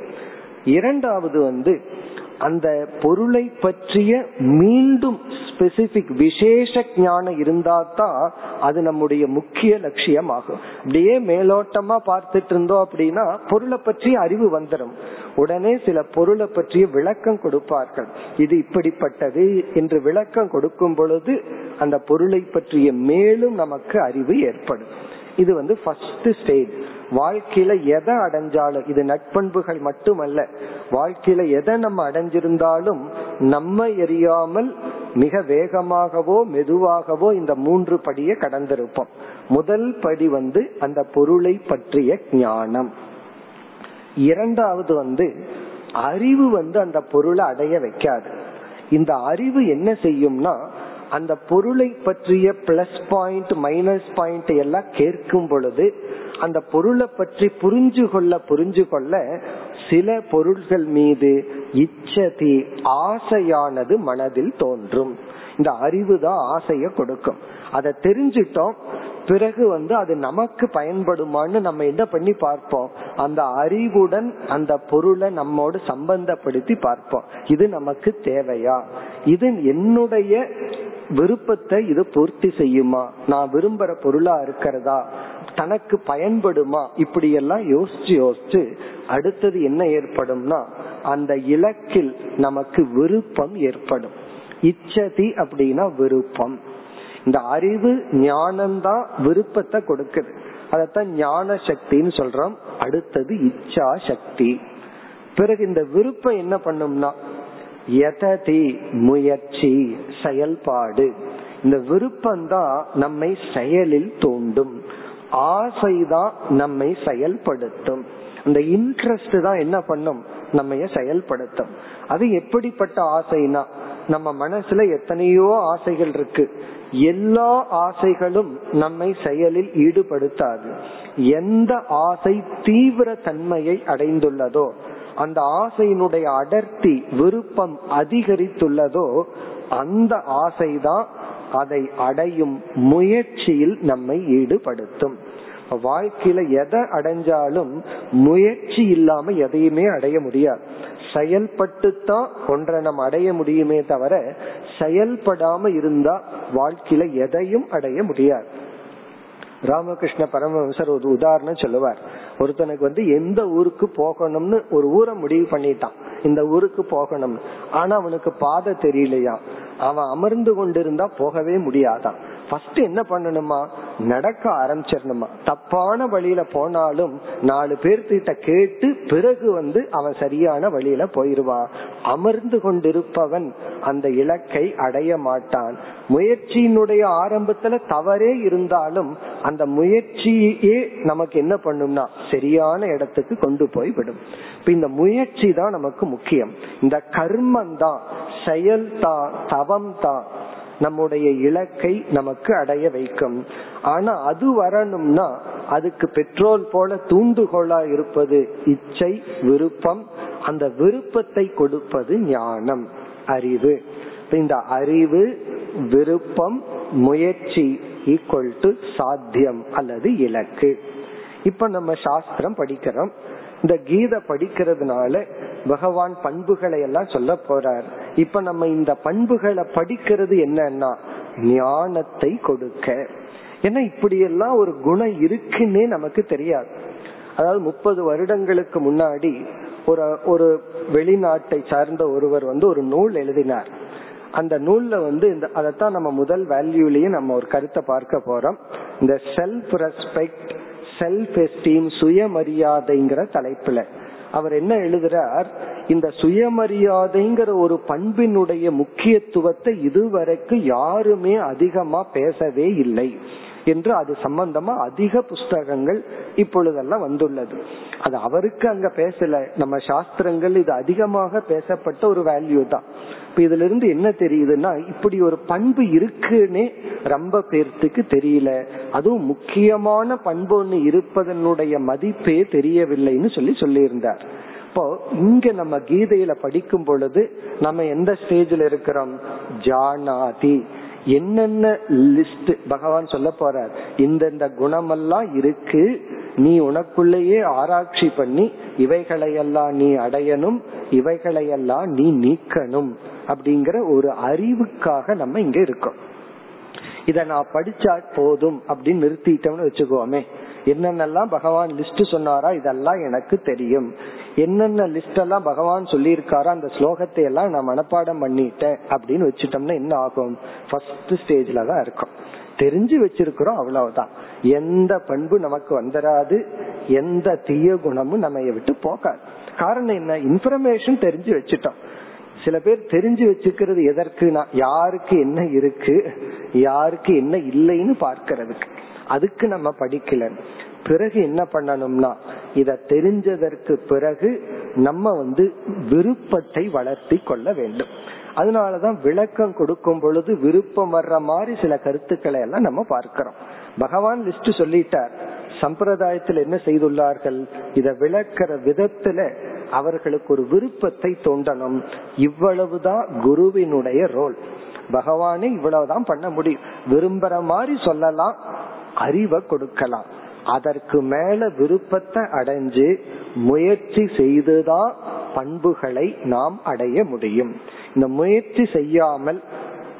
இரண்டாவது வந்து அந்த பொருளை பற்றிய மீண்டும் ஸ்பெசிபிக் விசேஷ ஞானம் இருந்தா தான் அது நம்முடைய முக்கிய லட்சியம் ஆகும் அப்படியே மேலோட்டமா பார்த்துட்டு இருந்தோம் அப்படின்னா பொருளை பற்றிய அறிவு வந்துடும் உடனே சில பொருளை பற்றிய விளக்கம் கொடுப்பார்கள். இது இப்படிப்பட்டது என்று விளக்கம் கொடுக்கும் பொழுது அந்த பொருளை பற்றிய மேலும் நமக்கு அறிவு ஏற்படும். இது வந்து ஃபர்ஸ்ட் ஸ்டேஜ் வாழ்க்கையில எதை அடைஞ்சாலும் இது நட்பண்புகள் மட்டுமல்ல வாழ்க்கையில எதை நம்ம அடைஞ்சிருந்தாலும் நம்ம எரியாமல் மிக வேகமாகவோ மெதுவாகவோ இந்த மூன்று படியை கடந்திருப்போம். முதல் படி வந்து அந்த பொருளை பற்றிய ஞானம். இரண்டாவது வந்து அறிவு வந்து அந்த பொருளை அடைய வைக்காது. இந்த அறிவு என்ன செய்யும்னா அந்த பொருளை பற்றிய பிளஸ் பாயிண்ட் மைனஸ் பாயிண்ட் எல்லாம் கேட்கும் பொழுது அந்த பொருளை பற்றி புரிஞ்சு கொள்ள புரிஞ்சு கொள்ள சில பொருள்கள் மீது இச்சதி ஆசையானது மனதில் தோன்றும். இந்த அறிவு தான் ஆசைய கொடுக்கும். அதை தெரிஞ்சிட்டோம் பிறகு வந்து அது நமக்கு பயன்படுமான்னு நம்ம என்ன பண்ணி பார்ப்போம்? அந்த அறிவுடன் அந்த பொருளை நம்மோடு சம்பந்தப்படுத்தி பார்ப்போம். இது நமக்கு தேவையா? இது என்னுடைய விருப்பத்தை இது பூர்த்தி செய்யுமா? நான் விரும்புற பொருளா இருக்கிறதா? தனக்கு பயன்படுமா? இப்படி எல்லாம் யோசிச்சு யோசிச்சு அடுத்தது என்ன ஏற்படும்னா அந்த இலக்கில் நமக்கு விருப்பம் ஏற்படும். இச்சதி அப்படின்னா விருப்பம். இந்த அறிவு ஞானம்தான் விருப்பத்தை கொடுக்குது. அதத்தான் ஞான சக்தின்னு சொல்றோம். அடுத்தது இச்சா சக்தி. பிறகு இந்த விருப்பம் என்ன பண்ணும்னா எததி முயற்சி செயல்பாடு. இந்த விருப்பந்தான் நம்மை செயலில் தூண்டும். ஆசைதான் நம்மை செயல்படுத்தும். இந்த இன்ட்ரெஸ்ட் தான் என்ன பண்ணும்? நம்ம செயல்படுத்தும். அது எப்படிப்பட்ட ஆசைனா நம்ம மனசுல எத்தனையோ ஆசைகள் இருக்கு. எல்லா ஆசைகளும் நம்மை செயலில் ஈடுபடுத்தாது. எந்த ஆசை தீவிர தன்மையை அடைந்துள்ளதோ அந்த ஆசையினுடைய அடர்த்தி விருப்பம் அதிகரித்துள்ளதோ அந்த ஆசைதான் அதை அடையும் முயற்சியில் நம்மை ஈடுபடுத்தும். வாழ்க்கையில எதை அடைஞ்சாலும் முயற்சி இல்லாம எதையுமே அடைய முடியாது. செயல்பட்டுத்தான் ஒன்றை நம்ம அடைய முடியுமே தவிர செயல்படாம இருந்தா வாழ்க்கையில எதையும் அடைய முடியாது. ராமகிருஷ்ண பரமஹம்சர் ஒரு உதாரணம் சொல்லுவார். ஒருத்தனுக்கு வந்து எந்த ஊருக்கு போகணும்னு ஒரு ஊரை முடிவு பண்ணிட்டான். இந்த ஊருக்கு போகணும்னு. ஆனா அவனுக்கு பாதை தெரியலையா? அவன் அமர்ந்து கொண்டிருந்தா போகவே முடியாதான். ஃபர்ஸ்ட் என்ன பண்ணணுமா? நடக்க ஆரம்பிச்சிடணுமா? தப்பான வழியில போனாலும் நாலு பேர்த்திட்ட கேட்டு பிறகு வந்து அவன் சரியான வழியில போயிருவான் அமர்ந்து கொண்டிருப்பவன் அந்த இலக்கை அடைய மாட்டான். முயற்சியினுடைய ஆரம்பத்துல தவறே இருந்தாலும் அந்த முயற்சியே நமக்கு என்ன பண்ணும்னா சரியான இடத்துக்கு கொண்டு போய் விடும். இப்ப இந்த முயற்சி தான் நமக்கு முக்கியம். இந்த கர்மம் தான் செயல் தான் தவம் தான் நம்முடைய இலக்கை நமக்கு அடைய வைக்கும். ஆனா அது வரணும்னா அதுக்கு பெட்ரோல் போல தூண்டுகோலா இருப்பது இச்சை விருப்பம். அந்த விருப்பத்தை கொடுப்பது ஞானம் அறிவு. இந்த அறிவு விருப்பம் முயற்சி ஈக்குவல் டு சாத்தியம் அல்லது இலக்கு. இப்ப நம்ம சாஸ்திரம் படிக்கிறோம். இந்த கீதை படிக்கிறதுனால பகவான் பண்புகளை எல்லாம் சொல்ல போறார். இப்ப நம்ம இந்த பண்புகளை படிக்கிறது என்னன்னா ஞானத்தை கொடுக்க. ஏன்னா இப்படி எல்லாம் ஒரு குணம் இருக்குன்னே நமக்கு தெரியாது. அதாவது முப்பது வருடங்களுக்கு முன்னாடி ஒரு ஒரு வெளிநாட்டை சார்ந்த ஒருவர் வந்து ஒரு நூல் எழுதினார். அந்த நூல்ல வந்து இந்த அதைத்தான் நம்ம முதல் வேல்யூலயே நம்ம ஒரு கருத்தை பார்க்க போறோம். இந்த செல்ஃப் ரெஸ்பெக்ட் செல்ஃப் எஸ்டீம் சுயமரியாதைங்கிற தலைப்புல. அவர் என்ன எழுதுறார்? இந்த சுயமரியாதைங்கிற ஒரு பண்பினுடைய முக்கியத்துவத்தை இதுவரைக்கும் யாருமே அதிகமா பேசவே இல்லை. என்று அது சம்பந்தமா அதிக புஸ்தகங்கள் இப்பொழுதெல்லாம் வந்துள்ளது. அது அவருக்கு அங்க பேசல. நம்ம சாஸ்திரங்கள் இது அதிகமாக பேசப்பட்ட ஒரு வேல்யூ தான். இப்ப இதுல இருந்து என்ன தெரியுதுன்னா இப்படி ஒரு பண்பு இருக்குன்னே ரொம்ப பேர்த்துக்கு தெரியல. அதுவும் முக்கியமான பண்பு ஒண்ணு இருப்பதனுடைய மதிப்பே தெரியவில்லைன்னு சொல்லி சொல்லியிருந்தார். இப்போ இங்க நம்ம கீதையில படிக்கும் பொழுது நம்ம எந்த ஸ்டேஜில் இருக்கிறோம்? ஜானாதி. என்னென்ன லிஸ்ட் பகவான் சொல்ல போறார் இந்தந்த குணமெல்லாம் இருக்கு நீ உனக்குள்ளேயே ஆராய்ச்சி பண்ணி இவைகளையெல்லாம் நீ அடையணும் இவைகளையெல்லாம் நீ நீக்கணும் அப்படிங்கிற ஒரு அறிவுக்காக நம்ம இங்க இருக்கோம். இத நான் படிச்சா போதும் அப்படின்னு நிறுத்திட்டோம்னு வச்சுக்கோமே என்னென்னலாம் பகவான் லிஸ்ட் சொன்னாரா இதெல்லாம் எனக்கு தெரியும். என்னென்ன லிஸ்ட் எல்லாம் பகவான் சொல்லியிருக்காரோ அந்த ஸ்லோகத்தை எல்லாம் நான் மனப்பாடம் பண்ணிட்டேன் அப்படின்னு வச்சுட்டோம்னா என்ன ஆகும்? ஃபர்ஸ்ட் ஸ்டேஜ்ல தான் இருக்கும். தெரிஞ்சு வச்சிருக்கிறோம் அவ்வளவுதான். எந்த பண்பு நமக்கு வந்துடாது எந்த தீய குணமும் நம்ம விட்டு போகாது. காரணம் என்ன? இன்ஃபர்மேஷன் தெரிஞ்சு வச்சுட்டோம். சில பேர் தெரிஞ்சு வச்சுக்கிறது எதற்குனா யாருக்கு என்ன இருக்கு யாருக்கு என்ன இல்லைன்னு பார்க்கறதுக்கு. அதுக்கு நம்ம படிக்கல. பிறகு என்ன பண்ணணும்னா இத தெரிஞ்சதற்கு பிறகு நம்ம வந்து விருப்பத்தை வளர்த்தி கொள்ள வேண்டும். அதனாலதான் விளக்கம் கொடுக்கும் பொழுது விருப்பம் வர்ற மாதிரி சில கருத்துக்களை எல்லாம் நம்ம பார்க்கிறோம். பகவான் லிஸ்ட் சொல்லிட்டார் சம்பிரதாயத்தில் என்ன செய்துள்ளார்கள்? இத விளக்கிற விதத்துல அவர்களுக்கு ஒரு விருப்பத்தை தோண்டணும். இவ்வளவுதான் குருவினுடைய ரோல். பகவானே இவ்வளவுதான் பண்ண முடியும். விரும்புற மாதிரி சொல்லலாம் அறிவை கொடுக்கலாம். அதற்கு மேல விருப்பத்தை அடைஞ்சு முயற்சி செய்துதான் பண்புகளை நாம் அடைய முடியும். இந்த முயற்சி செய்யாமல்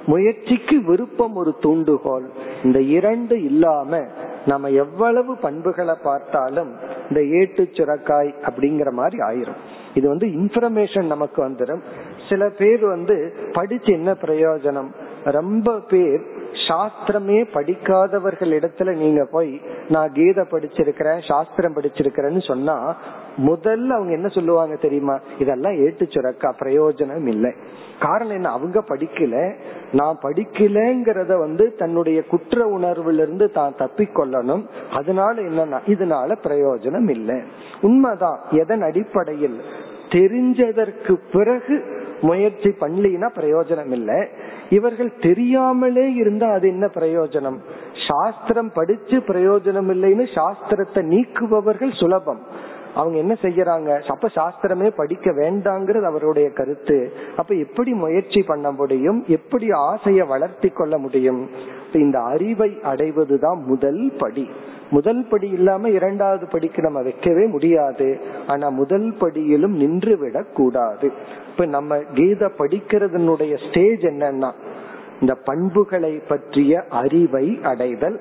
முயற்சிக்கு விருப்பம் ஒரு தூண்டுகோல் இந்த இரண்டு இல்லாம நம்ம எவ்வளவு பண்புகளை பார்த்தாலும் இந்த ஏட்டு சுரக்காய் அப்படிங்கிற மாதிரி ஆயிரும். இது வந்து இன்ஃபர்மேஷன் நமக்கு வந்துடும் சில பேர் வந்து படிச்சு என்ன பிரயோஜனம்? ரொம்ப பேர் சாஸ்திரமே படிக்காதவர்கள் இடத்துல நீங்க போய் நான் கீதை படிச்சிருக்கிறேன் சாஸ்திரம் படிச்சிருக்கிறேன்னு சொன்னா முதல்ல அவங்க என்ன சொல்லுவாங்க தெரியுமா? இதெல்லாம் ஏட்டு சுரக்கா பிரயோஜனம் இல்லை. காரணம் என்ன? அவங்க படிக்கல. நான் படிக்கலங்கிறத வந்து தன்னுடைய குற்ற உணர்வுல இருந்து தான் தப்பிக்கொள்ளணும் அதனால என்னன்னா இதனால பிரயோஜனம் இல்லை. உண்மைதான். எதன் அடிப்படையில்? தெரிஞ்சதற்கு பிறகு முயற்சி பண்ணலினா பிரயோஜனம் இல்லை இவர்கள் தெரியாமலே இருந்தா அது என்ன பிரயோஜனம்? சாஸ்திரம் படிச்சு பிரயோஜனம் இல்லைன்னு சாஸ்திரத்தை நீக்குபவர்கள் சுலபம். அவங்க என்ன செய்யறாங்க? அப்ப சாஸ்திரமே படிக்க வேண்டாங்கிறது அவருடைய கருத்து. அப்ப எப்படி முயற்சி பண்ண முடியும்? எப்படி ஆசையை வளர்த்தி கொள்ள முடியும்? இந்த அறிவை அடைவதுதான் முதல் படி. முதல் படி இல்லாம இரண்டாவது படிக்கு நம்ம வைக்கவே முடியாது. ஆனா முதல் படியிலும் நின்று விடக் கூடாது. இப்ப நம்ம கீதை படிக்கிறதுனுடைய ஸ்டேஜ் என்னன்னா இந்த பண்புகளை பற்றிய அறிவை அடைதல்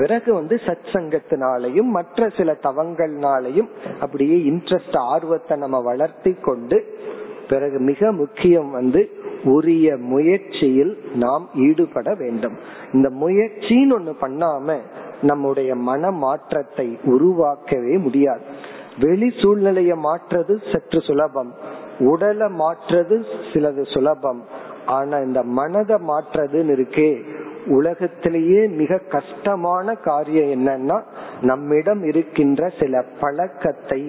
பிறகு வந்து சத் சங்கத்தினாலையும் மற்ற சில தவங்கள்னாலையும் அப்படியே இன்ட்ரெஸ்ட் ஆர்வத்தை நம்ம வளர்த்தி கொண்டு பிறகு மிக முக்கியம் வந்து உரிய முயற்சியில் நாம் ஈடுபட வேண்டும். இந்த முயற்சின்னு ஒண்ணு பண்ணாம நம்முடைய மன மாற்றத்தை உருவாக்கவே முடியாது. வெளி சூழ்நிலையை மாற்றுறது சற்று சுலபம். உடலை மாற்றுறது சிலது சுலபம். ஆனா இந்த மனதை மாற்றுறதுன்னு இருக்கே உலகத்திலேயே மிக கஷ்டமான காரியம் என்னன்னா நம்மிடம் இருக்கின்ற சில பழக்கத்தை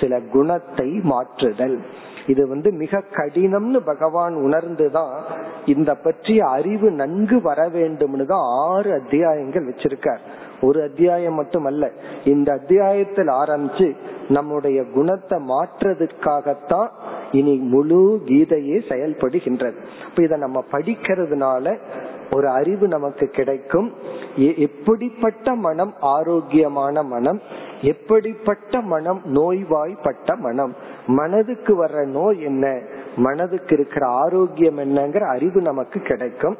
சில குணத்தை மாற்றுதல். இது வந்து மிக கடினம்னு பகவான் உணர்ந்துதான் இந்த பற்றிய அறிவு நன்கு வர வேண்டும்னு தான் ஆறு அத்தியாயங்கள் வச்சிருக்கார். ஒரு அத்தியாயம் மட்டுமல்ல இந்த அத்தியாயத்தில் ஆரம்பிச்சு நம்முடைய குணத்தை மாற்றுறதுக்காகத்தான் இனி முழு கீதையே செயல்படுகின்றது. இப்ப இத நம்ம படிக்கிறதுனால ஒரு அறிவு நமக்கு கிடைக்கும். எப்படிப்பட்ட மனம் ஆரோக்கியமான மனம்? எப்படிப்பட்ட மனம் நோய்வாய்ப்பட்ட மனம்? மனதுக்கு வர்ற நோய் என்ன? மனதுக்கு இருக்கிற ஆரோக்கியம் என்னங்கிற அறிவு நமக்கு கிடைக்கும்.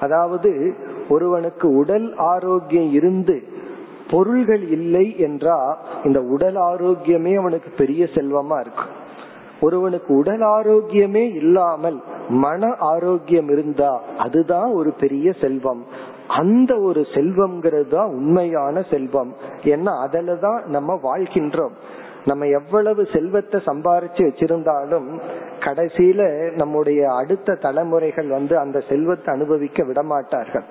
அதாவது ஒருவனுக்கு உடல் ஆரோக்கியம் இருந்து பொருள்கள் இல்லை என்றா இந்த உடல் ஆரோக்கியமே அவனுக்கு பெரிய செல்வமா இருக்கும். ஒருவனுக்கு உடல் ஆரோக்கியமே இல்லாமல் மன ஆரோக்கியம் இருந்தா அதுதான் ஒரு பெரிய செல்வம். அந்த ஒரு செல்வம்ங்கிறது தான் உண்மையான செல்வம். ஏன்னா அதுலதான் நம்ம வாழ்கின்றோம். நம்ம எவ்வளவு செல்வத்தை சம்பாரிச்சு வச்சிருந்தாலும் கடைசியில நம்முடைய அடுத்த தலைமுறைகள் வந்து அந்த செல்வத்தை அனுபவிக்க விடமாட்டார்கள்.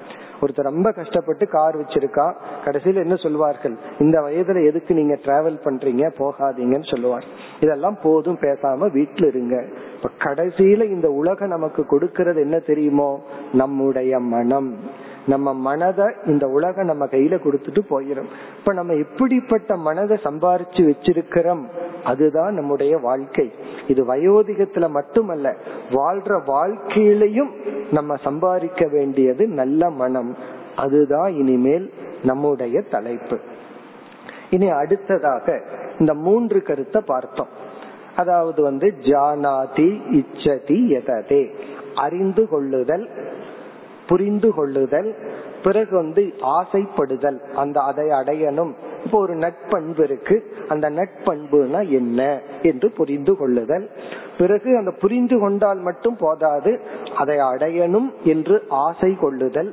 ஒருத்தர் ரொம்ப கஷ்டப்பட்டு கார் வச்சிருக்கா கடைசியில என்ன சொல்வார்கள்? இந்த வயதுல எதுக்கு நீங்க டிராவல் பண்றீங்க? போகாதீங்கன்னு சொல்லுவார். இதெல்லாம் போதும் பேசாம வீட்டுல இருங்க. இப்ப கடைசியில இந்த உலகம் நமக்கு கொடுக்கறது என்ன தெரியுமோ? நம்முடைய மனம். நம்ம மனதை இந்த உலகம் நம்ம கையில கொடுத்துட்டு போயிடும் இப்ப நம்ம எப்படிப்பட்ட மனதை சம்பாரிச்சு வச்சிருக்கிறோம் அதுதான் நம்முடைய வாழ்க்கை. இது வயோதிகத்துல மட்டுமல்ல வாழ்ற வாழ்க்கையிலையும் நம்ம சம்பாதிக்க வேண்டியது நல்ல மனம். அதுதான் இனிமேல் நம்முடைய தலைப்பு. இனி அடுத்ததாக இந்த மூன்று கருத்தை பார்த்தோம். அதாவது வந்து ஜானாதி இச்சதி எததே அறிந்து கொள்ளுதல் புரிந்து கொள்ளுதல் பிறகு வந்து ஆசைப்படுதல். அந்த அதை அடையணும். இப்போ ஒரு நட்பண்பு இருக்கு. அந்த நட்பண்புனா என்ன என்று புரிந்து கொள்ளுதல் பிறகு அந்த புரிந்து கொண்டால் மட்டும் போதாது அதை அடையணும் என்று ஆசை கொள்ளுதல்.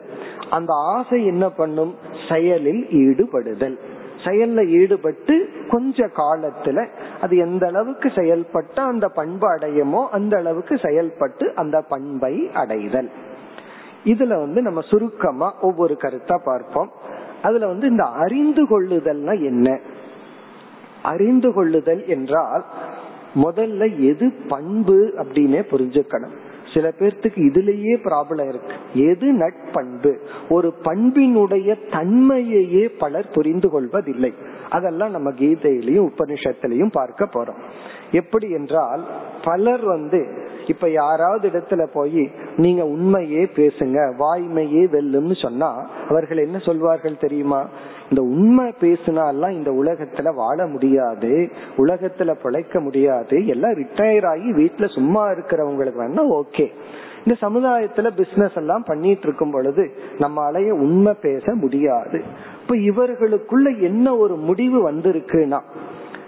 அந்த ஆசை என்ன பண்ணும்? செயலில் ஈடுபடுதல். செயல்ல ஈடுபட்டு கொஞ்ச காலத்துல அது எந்த அளவுக்கு செயல்பட்டு அந்த பண்பு அடையுமோ அந்த அளவுக்கு செயல்பட்டு அந்த பண்பை அடைதல். இதுல வந்து நம்ம சுருக்கமா ஒவ்வொரு கருத்தா பார்ப்போம். அதுல வந்து இந்த அறிந்து கொள்ளுதல்னா என்ன? அறிந்து கொள்ளுதல் என்றால் முதல்ல எது பண்பு அப்படின்னே புரிஞ்சுக்கணும். சில பேர்த்துக்கு இதுலயே ப்ராப்ளம் இருக்கு. எது நட்பண்பு? ஒரு பண்பினுடைய தன்மையையே பலர் புரிந்து கொள்வதில்லை. அதெல்லாம் நம்ம கீதையிலையும் உபனிஷத்திலையும் பார்க்க போறோம். எப்படி என்றால் பலர் வந்து இப்ப யாராவது இடத்துல போய் நீங்க உண்மையே பேசுங்க வாய்மையே வெல்லும்னு சொன்னா அவர்கள் என்ன சொல்வார்கள் தெரியுமா? இந்த உண்மை பேசினாலாம் இந்த உலகத்துல வாழ முடியாது உலகத்துல பிழைக்க முடியாது எல்லாம் ரிட்டையர் ஆகி வீட்டுல சும்மா இருக்கிறவங்களுக்கு வேணா ஓகே இந்த சமுதாயத்துல பிசினஸ் எல்லாம் பண்ணிட்டு இருக்கும் பொழுது நம்மளால உண்மை பேச முடியாது. இப்ப இவர்களுக்குள்ள என்ன ஒரு முடிவு வந்திருக்குன்னா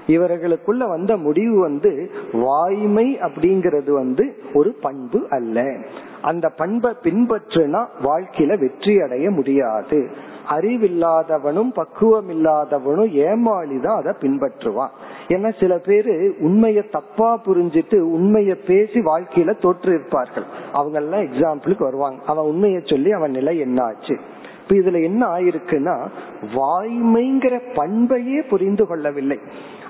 இவர்களுக்குள்ள வந்த முடிவு வந்து வாய்மை அப்படிங்கிறது வந்து ஒரு பண்பு அல்ல. அந்த பண்பை பின்பற்றுனா வாழ்க்கையில வெற்றி அடைய முடியாது. அறிவில்லாதவனும் பக்குவம் இல்லாதவனும் ஏமாளிதான் அதை பின்பற்றுவான். ஏன்னா சில பேரு உண்மைய தப்பா புரிஞ்சிட்டு உண்மைய பேசி வாழ்க்கையில தோற்று இருப்பார்கள் அவங்க எல்லாம் எக்ஸாம்பிளுக்கு வருவாங்க. அவன் உண்மைய சொல்லி அவன் நிலை என்ன ஆச்சு? இப்ப இதுல என்ன ஆயிருக்குன்னா வாய்மைங்கிற பண்பையே புரிந்து கொள்ளவில்லை.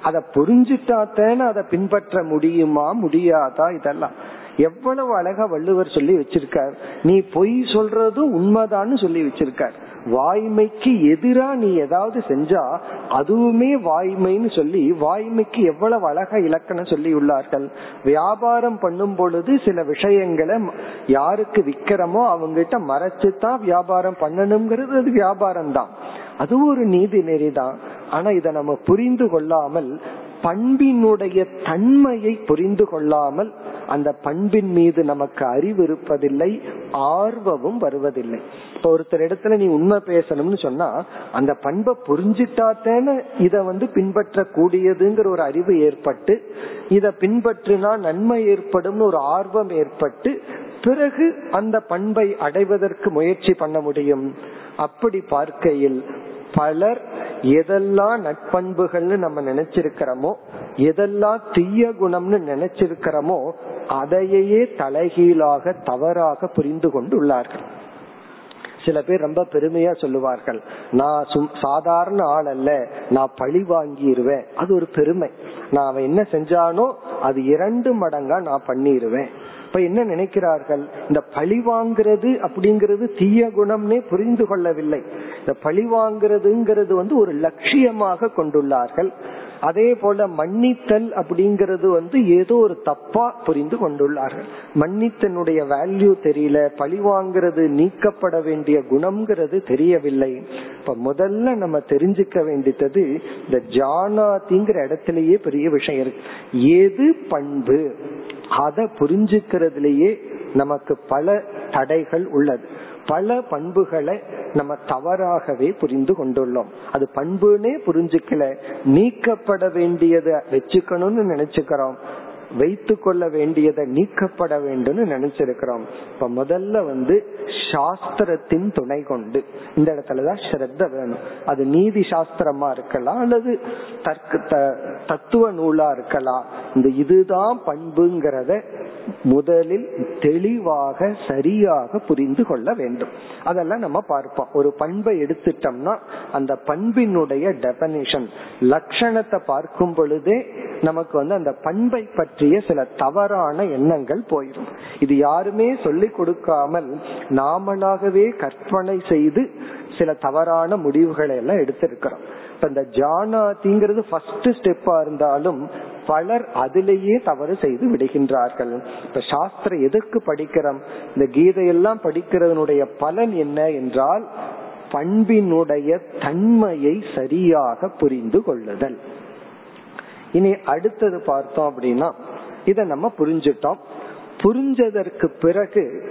அதை புரிஞ்சுட்டாத்தேன்னு அதை பின்பற்ற முடியுமா முடியாதா இதெல்லாம். எவ்வளவு அழகா வள்ளுவர் சொல்லி வச்சிருக்கார். நீ பொய் சொல்றதும் உண்மைதான்னு சொல்லி வச்சிருக்கார். வாய்மைக்கு எதிரா நீ ஏதாவது செஞ்சா அதுவுமே வாய்மைன்னு சொல்லி வாய்மைக்கு எவ்வளவு அழகா இலக்கணம் சொல்லி உள்ளார்கள். வியாபாரம் பண்ணும் பொழுது சில விஷயங்களை யாருக்கு விக்கிறமோ அவங்ககிட்ட மறைச்சுதான் வியாபாரம் பண்ணணுங்கிறது அது வியாபாரம் தான் அது ஒரு நீதி நெறிதான். ஆனா இதை நம்ம புரிந்து கொள்ளாமல் பண்பினுடைய தன்மையை புரிந்து கொள்ளாமல் அந்த பண்பின் மீது நமக்கு அறிவு இருப்பதில்லை ஆர்வமும் வருவதில்லை. இப்ப ஒருத்தர் இடத்துல நீ உண்மை பேசணும்னு சொன்னா அந்த பண்பை புரிஞ்சிட்டாத்தேன இத வந்து பின்பற்ற கூடியதுங்கிற ஒரு அறிவு ஏற்பட்டு இத பின்பற்றினா நன்மை ஏற்படும் ஒரு ஆர்வம் ஏற்பட்டு பிறகு அந்த பண்பை அடைவதற்கு முயற்சி பண்ண முடியும். அப்படி பார்க்கையில் பலர் எதெல்லாம் நட்பண்புகள்னு நம்ம நினைச்சிருக்கிறோமோ எதெல்லாம் தீய குணம்னு நினைச்சிருக்கிறோமோ அதையே தலைகீழாக தவறாக புரிந்து கொண்டுள்ளார்கள் சில பேர் ரொம்ப பெருமையா சொல்லுவார்கள் நான் சாதாரண ஆள் அல்ல நான் பழி வாங்கிடுவேன் அது ஒரு பெருமை. நான் அவன் என்ன செஞ்சானோ அது இரண்டு மடங்கா நான் பண்ணிடுவேன் இப்ப என்ன நினைக்கிறார்கள்? இந்த பழி வாங்குறது அப்படிங்கிறது தீய குணம்னே புரிந்து கொள்ளவில்லை. இந்த பழி வாங்குறதுங்கிறது வந்து ஒரு லட்சியமாக கொண்டுள்ளார்கள். அதே போல மன்னித்தல் அப்படிங்கறது வந்து ஏதோ ஒரு தப்பா புரிந்து கொண்டுள்ளார்கள். மன்னித்தனுடைய வேல்யூ தெரியல பழி வாங்குறது நீக்கப்பட வேண்டிய குணம்ங்கிறது தெரியவில்லை. இப்ப முதல்ல நம்ம தெரிஞ்சுக்க வேண்டியது இந்த ஜானாதிங்கிற இடத்திலேயே பெரிய விஷயம் இருக்கு. எது பண்பு? அதை புரிஞ்சுக்கிறதுலயே நமக்கு பல தடைகள் உள்ளது. பல பண்புகளை நம்ம தவறாகவே புரிந்து கொண்டுள்ளோம். அது பண்புனே புரிஞ்சுக்கல நீக்கப்பட வேண்டியதை வச்சுக்கணும்னு நினைச்சுக்கிறோம். வைத்து கொள்ள வேண்டியதை நீக்கப்பட வேண்டும் நினைச்சிருக்கிறோம். இப்ப முதல்ல வந்து சாஸ்திரத்தின் துணை கொண்டு இந்த இடத்துலதான் ஸ்ரத்த வேணும். அது நீதி சாஸ்திரமா இருக்கலாம் அல்லது தர்க்க தத்துவ நூலா இருக்கலாம். இந்த இதுதான் பண்புங்கிறத முதலில் தெளிவாக சரியாக புரிந்து கொள்ள வேண்டும். அதெல்லாம் நம்ம பார்ப்போம். ஒரு பண்பை எடுத்துட்டோம்னா அந்த பண்பினுடைய டெபனிஷன் லட்சணத்தை பார்க்கும் பொழுதே நமக்கு வந்து அந்த பண்பை பற்றி பற்றிய சில தவறான எண்ணங்கள் போயிடும் இது யாருமே சொல்லி கொடுக்காமல் நாமளாகவே கற்பனை செய்து சில தவறான முடிவுகளை எல்லாம் எடுத்திருக்கிறோம். இப்ப இந்த ஜானாதிங்கிறது ஃபர்ஸ்ட் ஸ்டெப்பா இருந்தாலும் பலர் அதிலேயே தவறு செய்து விடுகின்றார்கள். இப்ப சாஸ்திரம் எதுக்கு படிக்கிறோம்? இந்த கீதையெல்லாம் படிக்கிறதனுடைய பலன் என்ன என்றால் பண்பினுடைய தன்மையை சரியாக புரிந்து கொள்ளுதல். இனி அடுத்தது பார்த்தோம் அப்படின்னா இத நம்ம புரிஞ்சுட்டோம். புரிஞ்சதற்கு பிறகு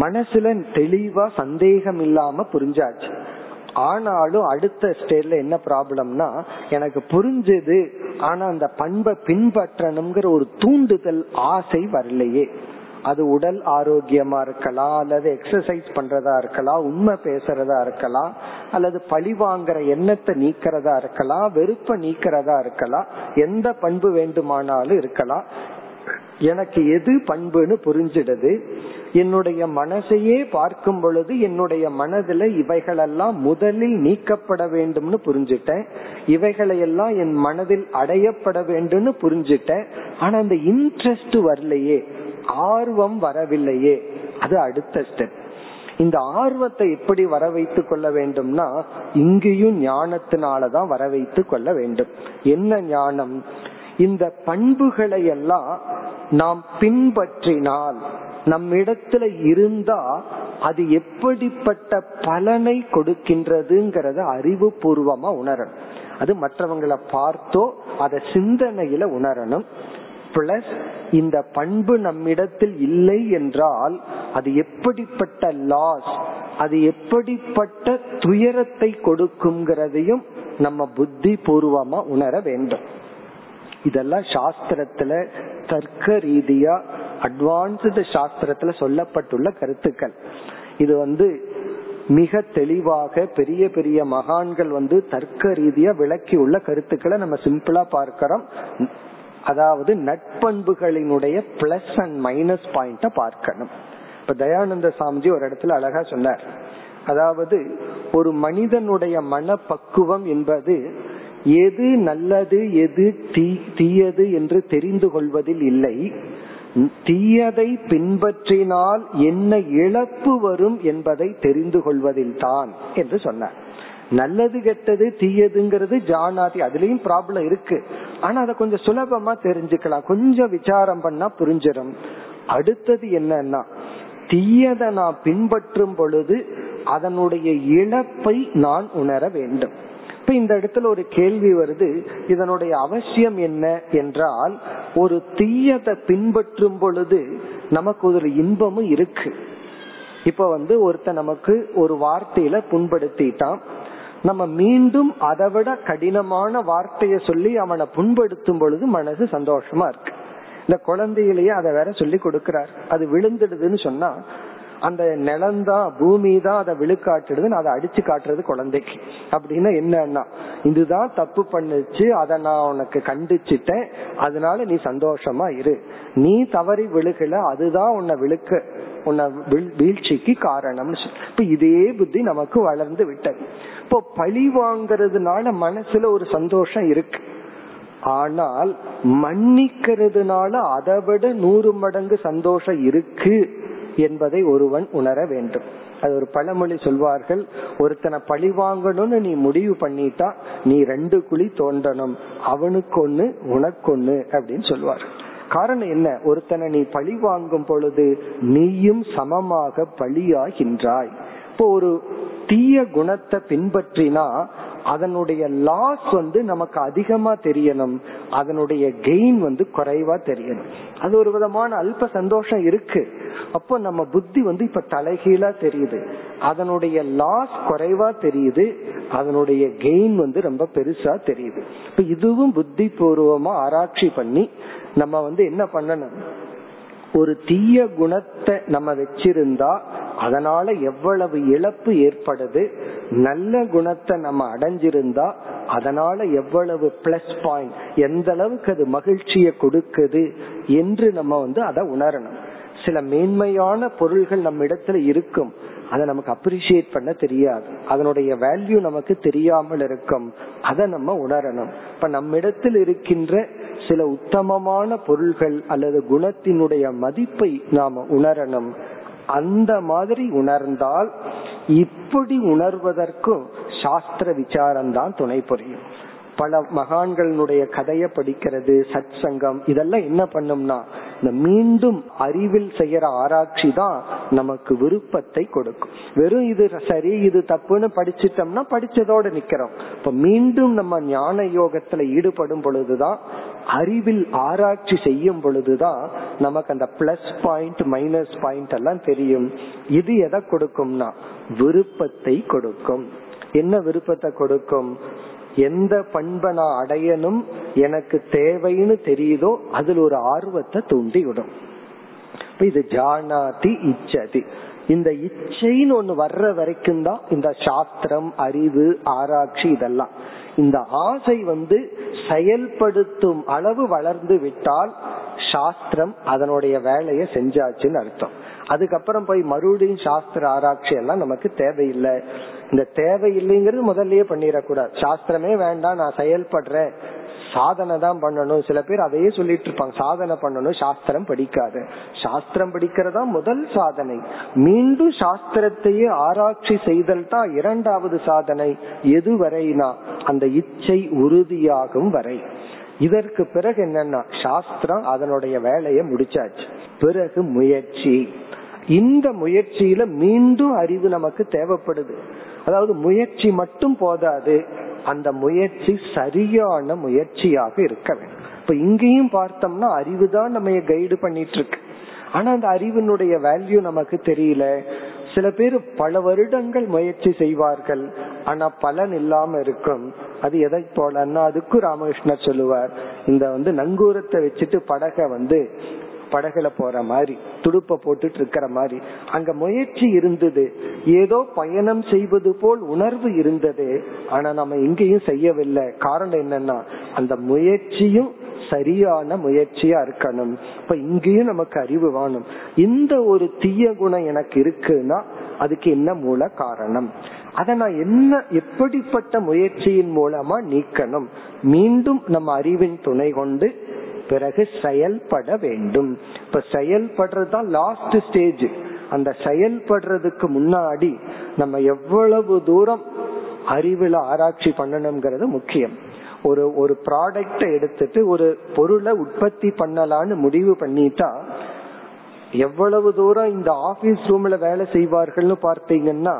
மனசுல தெளிவா சந்தேகம் இல்லாம புரிஞ்சாச்சு. ஆனாலும் அடுத்த ஸ்டேஜ்ல என்ன ப்ராப்ளம்னா எனக்கு புரிஞ்சது ஆனா அந்த பண்பை பின்பற்றணுங்கிற ஒரு தூண்டுதல் ஆசை வரலையே. அது உடல் ஆரோக்கியமா இருக்கலாம் அல்லது எக்ஸசைஸ் பண்றதா இருக்கலாம் உண்மை பேசுறதா இருக்கலாம் அல்லது பழி வாங்குற எண்ணத்தை நீக்கிறதா இருக்கலாம் வெறுப்ப நீக்கிறதா இருக்கலாம் எந்த பண்பு வேண்டுமானாலும் இருக்கலாம். எனக்கு எது பண்புன்னு புரிஞ்சிடுது. என்னுடைய மனசையே பார்க்கும் பொழுது என்னுடைய மனதுல இவைகளெல்லாம் முதலில் நீக்கப்பட வேண்டும்னு புரிஞ்சுட்டேன். இவைகளையெல்லாம் என் மனதில் அடையப்பட வேண்டும்னு புரிஞ்சுட்டேன். ஆனா அந்த இன்ட்ரெஸ்ட் வரலையே. ஆர்வம் வரவில்லையே. அது அடுத்த ஸ்டெப் இந்த ஆர்வத்தை எப்படி வர வைத்துக் கொள்ள வேண்டும்னா இங்கேயும் ஞானத்தினாலதான் வர வைத்துக் கொள்ள வேண்டும். என்ன ஞானம்? இந்த பண்புகளை எல்லாம் நாம் பின்பற்றினால் நம்மிடத்துல இருந்தா அது எப்படிப்பட்ட பலனை கொடுக்கின்றதுங்கிறத அறிவு பூர்வமா உணரணும். அது மற்றவங்களை பார்த்தோ அதை சிந்தனையில உணரணும். பிளஸ் இந்த பண்பு நம்மிடத்தில் இல்லை என்றால் அது எப்படிப்பட்ட லாஸ் அது எப்படிப்பட்ட துயரத்தை கொடுக்குங்கிறதையும் நம்ம புத்தி பூர்வமா உணர வேண்டும். இதெல்லாம் சாஸ்திரத்துல தர்க்க ரீதியா அட்வான்ஸ்டு சாஸ்திரத்துல சொல்லப்பட்டுள்ள கருத்துக்கள். இது வந்து மிக தெளிவாக பெரிய பெரிய மகான்கள் வந்து தர்க்க ரீதியா விளக்கி உள்ள கருத்துக்களை நம்ம சிம்பிளா பார்க்கிறோம். அதாவது நட்பண்புகளினுடைய பிளஸ் அண்ட் மைனஸ் பாயிண்ட பார்க்கணும். இப்ப தயானந்த சாமிஜி ஒரு இடத்துல அழகா சொன்னார். அதாவது ஒரு மனிதனுடைய மனப்பக்குவம் என்பது எது நல்லது எது தீயது என்று தெரிந்து கொள்வதில் இல்லை. தீயதை பின்பற்றினால் என்ன இழப்பு வரும் என்பதை தெரிந்து கொள்வதில் தான் என்று சொன்னார். நல்லது கெட்டது தீயதுங்கிறது ஜானாதி அதுலயும் ப்ராப்ளம் இருக்கு. ஆனா அதை கொஞ்சம் சுலபமா தெரிஞ்சுக்கலாம். கொஞ்சம் விசாரம் பண்ணா புரிஞ்சிடும். அடுத்தது என்னன்னா தீயதை நான் பின்பற்றும் பொழுது அதனுடைய இழப்பை நான் உணர வேண்டும். இப்ப இந்த இடத்துல ஒரு கேள்வி வருது. இதனுடைய அவசியம் என்ன என்றால் ஒரு தீயதை பின்பற்றும் பொழுது நமக்கு ஒரு இன்பமும் இருக்கு. இப்ப வந்து ஒருத்த நமக்கு ஒரு வார்த்தையில புண்படுத்திட்டான். நம்ம மீண்டும் அதை விட கடினமான வார்த்தையை சொல்லி அவனை புண்படுத்தும் பொழுது மனசு சந்தோஷமா இருக்கு. இந்த குழந்தையிலேயே அதை வேற சொல்லி கொடுக்கிறார். அது விழுந்துடுதுன்னு சொன்னா அந்த நிலந்தா பூமி தான் அதை விழுக்காட்டுறதுன்னு அதை அடிச்சு காட்டுறது குழந்தைக்கு. அப்படின்னா என்னன்னா இதுதான் தப்பு பண்ணுச்சு அதை நான் உனக்கு கண்டிச்சிட்டேன் அதனால நீ சந்தோஷமா இரு. நீ தவறி விழுகல அதுதான் உன்னை விழுக்க உன்னை வீழ்ச்சிக்கு காரணம்னு இப்ப இதே புத்தி நமக்கு வளர்ந்து விட்டது. இப்போ பழி வாங்கறதுனால மனசுல ஒரு சந்தோஷம் இருக்கு. ஆனால் மன்னிக்கிறதுனால அதை விட நூறு மடங்கு சந்தோஷம் இருக்கு என்பதை ஒருவன் உணர வேண்டும். அது ஒரு பழமொழி சொல்வார்கள் ஒருத்தனை பழி வாங்கணும்னு நீ முடிவு பண்ணிட்டா நீ ரெண்டு குழி தோண்டணும் அவனுக்கு ஒண்ணு உனக்கு ஒண்ணு அப்படின்னு சொல்வார் காரணம் என்ன? ஒருத்தனை நீ பழி வாங்கும் பொழுது நீயும் சமமாக பழியாகின்றாய். இப்போ ஒரு தீய குணத்தை பின்பற்றினா அதனுடைய லாஸ் வந்து நமக்கு அதிகமா தெரியணும். அதனுடைய கெயின் வந்து குறைவா தெரியணும். அது ஒரு விதமான அல்ப சந்தோஷம் இருக்கு. அப்போ நம்ம புத்தி வந்து இப்ப தலைகீழா தெரியுது. அதனுடைய லாஸ் குறைவா தெரியுது. அதனுடைய கெயின் வந்து ரொம்ப பெருசா தெரியுது. இப்ப இதுவும் புத்தி பூர்வமா ஆராய்ச்சி பண்ணி நம்ம வந்து என்ன பண்ணணும்? ஒரு தீய குணத்தை நம்ம வச்சிருந்தா அதனால எவ்வளவு இழப்பு ஏற்படுது நல்ல குணத்தை நம்ம அடைஞ்சிருந்தா அதனால எவ்வளவு பிளஸ் பாயிண்ட் எந்த அளவுக்கு அது மகிழ்ச்சியை கொடுக்குது என்று நம்ம வந்து அதை உணரணும். சில மேன்மையான பொருள்கள் நம்ம இடத்துல இருக்கும் அதை நமக்கு அப்ரிசியேட் பண்ண தெரியாது. அதனுடைய வேல்யூ நமக்கு தெரியாமல் இருக்கும் அதை நம்ம உணரணும். இப்ப நம்ம இடத்தில் இருக்கின்ற சில உத்தமமான பொருள்கள் அல்லது குணத்தினுடைய மதிப்பை நாம உணரணும். அந்த மாதிரி உணர்ந்தால் இப்படி உணர்வதற்கும் சாஸ்திர விசாரம் தான் துணை புரியும். பல மகான்களுடைய கதையை படிக்கிறது சத் சங்கம் இதெல்லாம் என்ன பண்ணும்னா இந்த மீண்டும் அறிவில் செய்யற ஆராய்ச்சி தான் நமக்கு விருப்பத்தை கொடுக்கும். வெறும் இது சரி இது தப்புன்னு படிச்சிட்டோம்னா படிச்சதோட நிக்கிறோம். இப்ப மீண்டும் நம்ம ஞான யோகத்துல ஈடுபடும் பொழுதுதான் அறிவில் ஆராய்ச்சி செய்யும் பொழுதுதான் நமக்கு அந்த பிளஸ் பாயிண்ட் மைனஸ் பாயிண்ட் எல்லாம் தெரியும். இது எதை கொடுக்கும்னா விருப்பத்தை கொடுக்கும். என்ன விருப்பத்தை கொடுக்கும்? எந்த பண்பை நான் அடையணும் எனக்கு தேவைன்னு தெரியுதோ அதில் ஒரு ஆர்வத்தை தூண்டி விடும் இது ஜானாதி இச்சதி. இந்த இச்சைன்னு ஒண்ணு வர்ற வரைக்கும் தான் இந்த சாஸ்திரம் அறிவு ஆராய்ச்சி இதெல்லாம். இந்த ஆசை வந்து செயல்படுத்தும் அளவு வளர்ந்து விட்டால் சாஸ்திரம் அதனுடைய வேலையை செஞ்சாச்சுன்னு அர்த்தம். அதுக்கப்புறம் போய் மறுபடியும் சாஸ்திர ஆராய்ச்சி எல்லாம் நமக்கு தேவையில்லை. இந்த தேவையில்லைங்கிறது முதல்லயே பண்ணிடக்கூடாது. சாஸ்திரமே வேண்டாம் நான் செயல்படுறேன். சாதனை தான் பண்ணணும். சில பேர் அதையே சொல்லிட்டு இருப்பாங்க. சாதனை பண்ணணும் சாஸ்திரம் படிக்காத. சாஸ்திரம் படிக்கிறதா முதல் சாதனை. மீண்டும் சாஸ்திரத்தையே ஆராய்ச்சி செய்தல் தான் இரண்டாவது சாதனை. எதுவரைனா அந்த இச்சை உறுதியாகும் வரை. இதற்கு பிறகு என்னன்னா சாஸ்திரம் அதனுடைய வேலையை முடிச்சாச்சு. பிறகு முயற்சி. இந்த முயற்சியில மீண்டும் அறிவு நமக்கு தேவைப்படுது. அதாவது முயற்சி மட்டும் போதாது அந்த முயற்சி சரியான முயற்சியாக இருக்க வேண்டும். இப்ப இங்கேயும் பார்த்தோம்னா அறிவு தான் நம்ம கைடு பண்ணிட்டு இருக்கு ஆனா அந்த அறிவினுடைய வேல்யூ நமக்கு தெரியல. சில பேர் பல வருடங்கள் முயற்சி செய்வார்கள் ஆனா பலன் இல்லாம இருக்கும். அது எதை போலன்னா அதுக்கும் ராமகிருஷ்ணர் சொல்லுவார் இந்த வந்து நங்கூரத்தை வச்சுட்டு படகை வந்து படகுல போற மாதிரி துடுப்ப போட்டுட்டு இருக்கிற மாதிரி அங்க முயற்சி இருந்தது. ஏதோ பயணம் செய்வது போல் உணர்வு இருந்தது. ஆனா நம்ம இங்கேயும் செய்யவில்லை. காரணம் என்னன்னா அந்த முயற்சியும் சரியான முயற்சியா இருக்கணும். இப்ப இங்கேயும் நமக்கு அறிவு வேணும். இந்த ஒரு தீய குணம் எனக்கு இருக்குன்னா அதுக்கு என்ன மூல காரணம்? அதை நான் என்ன எப்படிப்பட்ட முயற்சியின் மூலமா நீக்கணும்? மீண்டும் நம்ம அறிவின் துணை கொண்டு பிறகு செயல்பட வேண்டும். இப்ப செயல்படுறதுதான் லாஸ்ட் ஸ்டேஜ் அந்த செயல்படுறதுக்கு முன்னாடி நம்ம எவ்வளவு தூரம் அறிவுல ஆராய்ச்சி பண்ணணுங்கிறது முக்கியம். ஒரு ஒரு ப்ராடக்ட எடுத்துட்டு ஒரு பொருளை உற்பத்தி பண்ணலான்னு முடிவு பண்ணிட்டா எவ்வளவு தூரம் இந்த ஆபீஸ் ரூம்ல வேலை செய்வார்கள்னு பார்த்தீங்கன்னா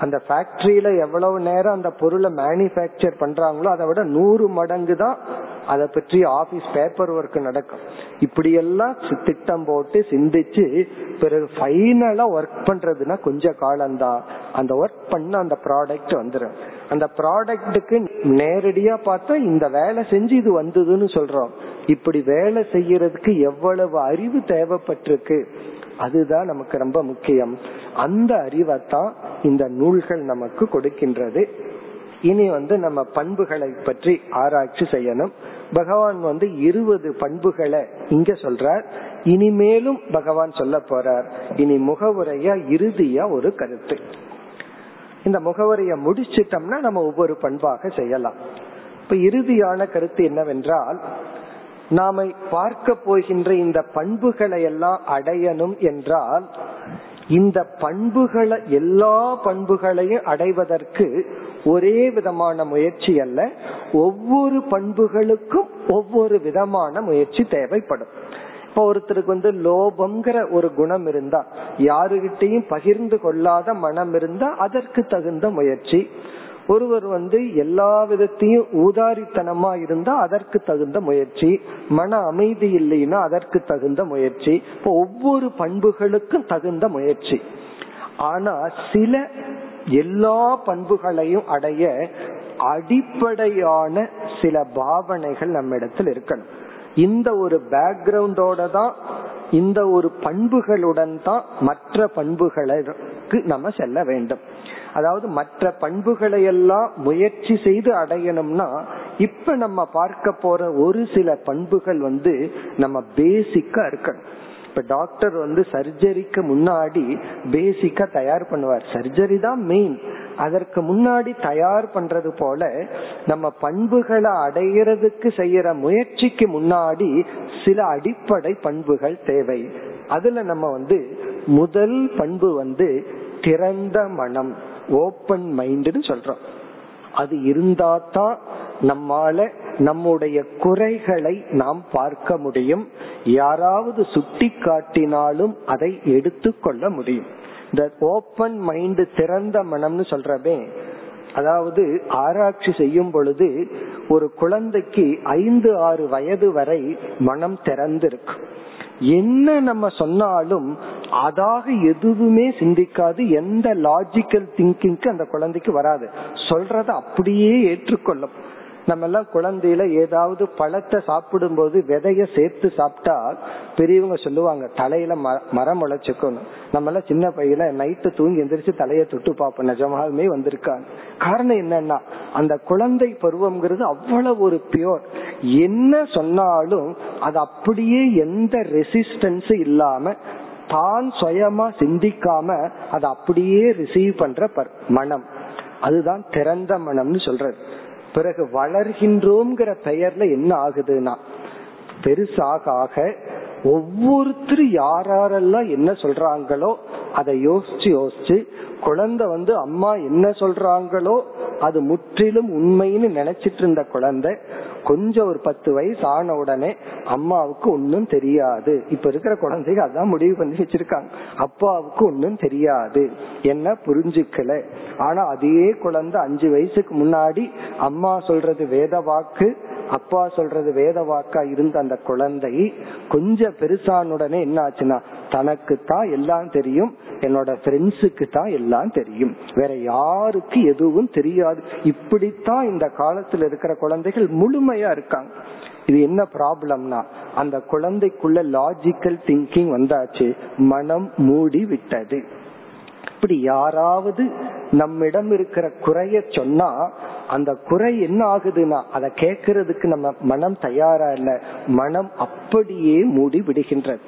அந்த ஃபேக்டரியில எவ்வளவு நேரம் அந்த பொருளை மேனுபேக்சர் பண்றாங்களோ அதை விட நூறு மடங்கு தான் அதை பற்றி ஆபீஸ் பேப்பர் ஒர்க் நடக்கும். இப்படி எல்லாம் திட்டம் போட்டு சிந்திச்சு பிறகு ஃபைனலா ஒர்க் பண்றதுன்னா கொஞ்ச காலம்தான். அந்த ஒர்க் பண்ண அந்த ப்ராடக்ட் வந்துடும் அந்த ப்ராடக்ட்டுக்கு நேரடியா பார்த்தா இந்த வேலை செஞ்சு இது வந்ததுன்னு சொல்றோம். இப்படி வேலை செய்யறதுக்கு எவ்வளவு அறிவு தேவைப்பட்டிருக்கு? அதுதான் நமக்கு ரொம்ப முக்கியம். அந்த அறிவைத்தான் இந்த நூல்கள் நமக்கு கொடுக்கின்றது. இனி வந்து நம்ம பண்புகளை பற்றி ஆராய்ச்சி செய்யணும். பகவான் வந்து இருபது பண்புகளை இங்க சொல்றார். இனிமேலும் பகவான் சொல்ல போறார். இனி முகவுரையா இறுதியா ஒரு கருத்து. இந்த முகவரியை முடிச்சிட்டோம்னா நம்ம ஒவ்வொரு பண்பாக செய்யலாம். இப்ப இறுதியான கருத்து என்னவென்றால் நாம பார்க்க போகின்ற இந்த பண்புகளை எல்லாம் அடையணும் என்றால் இந்த பண்புகளை எல்லா பண்புகளையும் அடைவதற்கு ஒரே விதமான முயற்சி அல்ல. ஒவ்வொரு பண்புகளுக்கும் ஒவ்வொரு விதமான முயற்சி தேவைப்படும். இப்ப ஒருத்தருக்கு வந்து லோபம்ங்கிற ஒரு குணம் இருந்தா யாருகிட்டையும் பகிர்ந்து கொள்ளாத மனம் இருந்தா அதற்கு தகுந்த முயற்சி. ஒருவர் வந்து எல்லா விதத்தையும் ஊதாரித்தனமா இருந்தா அதற்கு தகுந்த முயற்சி. மன அமைதி இல்லைன்னா அதற்கு தகுந்த முயற்சி. இப்போ ஒவ்வொரு பண்புகளுக்கும் தகுந்த முயற்சி. ஆனா சில எல்லா பண்புகளையும் அடைய அடிப்படையான சில பாவனைகள் நம்ம இடத்துல இருக்கணும். இந்த ஒரு பேக்ரவுண்டோட தான் இந்த ஒரு பண்புகளுடன் தான் மற்ற பண்புகளுக்கு நம்ம செல்ல வேண்டும். அதாவது மற்ற பண்புகளை எல்லாம் முயற்சி செய்து அடையணும்னா இப்ப நம்ம பார்க்க போற ஒரு சில பண்புகள் வந்து நம்ம பேசிக்கா இருக்கணும். இப்ப டாக்டர் வந்து சர்ஜரிக்கு முன்னாடி பேசிக்கா தயார் பண்ணுவார். சர்ஜரி தான் மெயின் அதற்கு முன்னாடி தயார் பண்றது போல நம்ம பண்புகளை அடையிறதுக்கு செய்யற முயற்சிக்கு முன்னாடி சில அடிப்படை பண்புகள் தேவை. அதுல நம்ம வந்து முதல் பண்பு வந்து திறந்த மனம் ஓப்பன் மைண்டுன்னு சொல்றோம். அது இருந்தா தான் நம்மால நம்முடைய குறைகளை நாம் பார்க்க முடியும். யாராவது சுட்டி காட்டினாலும் அதை எடுத்துக்கொள்ள முடியும். இந்த ஓப்பன் மைண்ட் திறந்த மனம்னு சொல்றமே. அதாவது ஆராய்ச்சி செய்யும் பொழுது ஒரு குழந்தைக்கு ஐந்து ஆறு வயது வரை மனம் திறந்துருக்கு. என்ன நம்ம சொன்னாலும் அதாக எதுவுமே சிந்திக்காது. எந்த லாஜிக்கல் திங்கிங்க்கு அந்த குழந்தைக்கு வராது. சொல்றத அப்படியே ஏற்றுக்கொள்ளும். நம்ம எல்லாம் குழந்தையில ஏதாவது பழத்தை சாப்பிடும் போது விதைய சேர்த்து சாப்பிட்டா பெரியவங்க சொல்லுவாங்க தலையில மரம் முளைச்சுக்கணும் நம்ம எல்லாம் சின்ன பையில நைட்டு தூங்கி எந்திரிச்சு தலைய தொட்டு பார்ப்போம். நிஜமாலுமே வந்திருக்காங்க காரணம் என்னன்னா அந்த குழந்தை பருவம்ங்கிறது அவ்வளவு ஒரு பியோர் என்ன சொன்னாலும் அது அப்படியே எந்த ரெசிஸ்டன்ஸ் இல்லாம தான் சுயமா சிந்திக்காம அதை அப்படியே ரிசீவ் பண்ற மனம். அதுதான் திறந்த மனம்னு சொல்றது. பிறகு வளர்கின்றோம்ங்கிற பெயர்ல என்ன ஆகுதுன்னா பெருசாக ஆக ஒவ்வொருத்தரும் யாரெல்லாம் என்ன சொல்றாங்களோ அதை யோசிச்சு யோசிச்சு குழந்தை வந்து அம்மா என்ன சொல்றாங்களோ அது முற்றிலும் உண்மைன்னு நினைச்சிட்டு இருந்த குழந்தை கொஞ்சம் ஒரு பத்து வயசு ஆன உடனே அம்மாவுக்கு ஒன்னும் தெரியாது. இப்ப இருக்கிற குழந்தைங்க அதான் முடிவு பண்ணி வச்சிருக்காங்க. அப்பாவுக்கு ஒன்னும் தெரியாது. என்ன புரிஞ்சுக்கல. ஆனா அதே குழந்தை அஞ்சு வயசுக்கு முன்னாடி அம்மா சொல்றது வேத வாக்கு அப்பா சொல்றது வேத வாக்கா இருந்த அந்த குழந்தை கொஞ்சம் பெருசான உடனே என்ன ஆச்சுன்னா தனக்கு தான் எல்லாம் தெரியும் என்னோட ஃப்ரெண்ட்ஸுக்கு தான் எல்லாம் தெரியும். வேற யாருக்கு எதுவும் தெரியாது. இப்படித்தான் இந்த காலத்துல இருக்கிற குழந்தைகள் முழுமையா இருக்காங்க. இது என்ன ப்ராப்ளம்னா அந்த குழந்தைக்குள்ள லாஜிக்கல் திங்கிங் வந்தாச்சு மனம் மூடி விட்டது இப்படி யாராவது நம்மிடம் இருக்கிற குறைய சொன்னா அந்த குறை என்ன ஆகுதுன்னா அதை கேட்கறதுக்கு நம்ம மனம் தயாரா இல்ல. மனம் அப்படியே மூடி விடுகின்றது.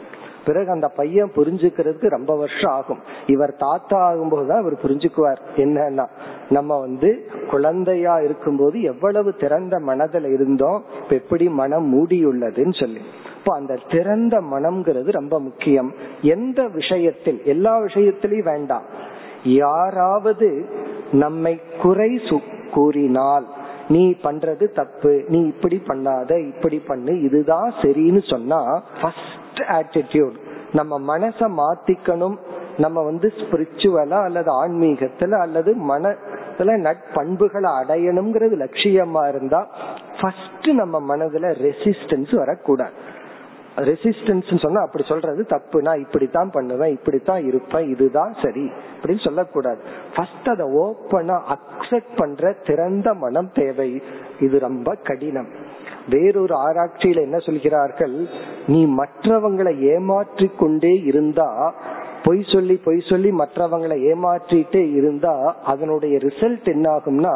பிறகு அந்த பையன் புரிஞ்சுக்கிறதுக்கு ரொம்ப வருஷம் ஆகும். இவர் தாத்தா ஆகும்போதுதான் இவர் புரிஞ்சுக்குவார். என்னன்னா நம்ம வந்து குழந்தையா இருக்கும்போது எவ்வளவு திறந்த மனதில் இருந்தோம் இப்ப எப்படி மனம் மூடியுள்ளதுன்னு சொல்லி. இப்போ அந்த திறந்த மனம்ங்கிறது ரொம்ப முக்கியம். எந்த விஷயத்தில் எல்லா விஷயத்திலையும் வேண்டாம். யாராவது நம்மை குறை கூறினால் நீ பண்றது தப்பு நீ இப்படி பண்ணாத இப்படி பண்ணு இதுதான் சரின்னு சொன்னா ஃபர்ஸ்ட் ஆட்டிடியூட் நம்ம மனச மாத்திக்கணும். நம்ம வந்து ஸ்பிரிச்சுவலா அல்லது ஆன்மீகத்துல அல்லது மனத்துல நட்பண்புகளை அடையணுங்கிறது லட்சியமா இருந்தா ஃபர்ஸ்ட் நம்ம மனதுல ரெசிஸ்டன்ஸ் வரக்கூடாது. ரெசிஸ்டன்ஸ் சொன்னா அப்படி சொல்றது தப்பு. நான் இப்படித்தான் பண்ணுவேன் இப்படித்தான் இருப்பேன் இதுதான் சரி அப்படின்னு சொல்லக்கூடாது. ஃபர்ஸ்ட் அதை ஓப்பனா அக்செப்ட் பண்ற திறந்த மனம் தேவை. இது ரொம்ப கடினம். வேறொரு ஆராய்ச்சியில என்ன சொல்கிறார்கள்? நீ மற்றவங்களை ஏமாற்றி கொண்டே இருந்தா பொய் சொல்லி பொய் சொல்லி மற்றவங்களை ஏமாற்றிட்டே இருந்தா அதனுடைய ரிசல்ட் என்ன ஆகும்னா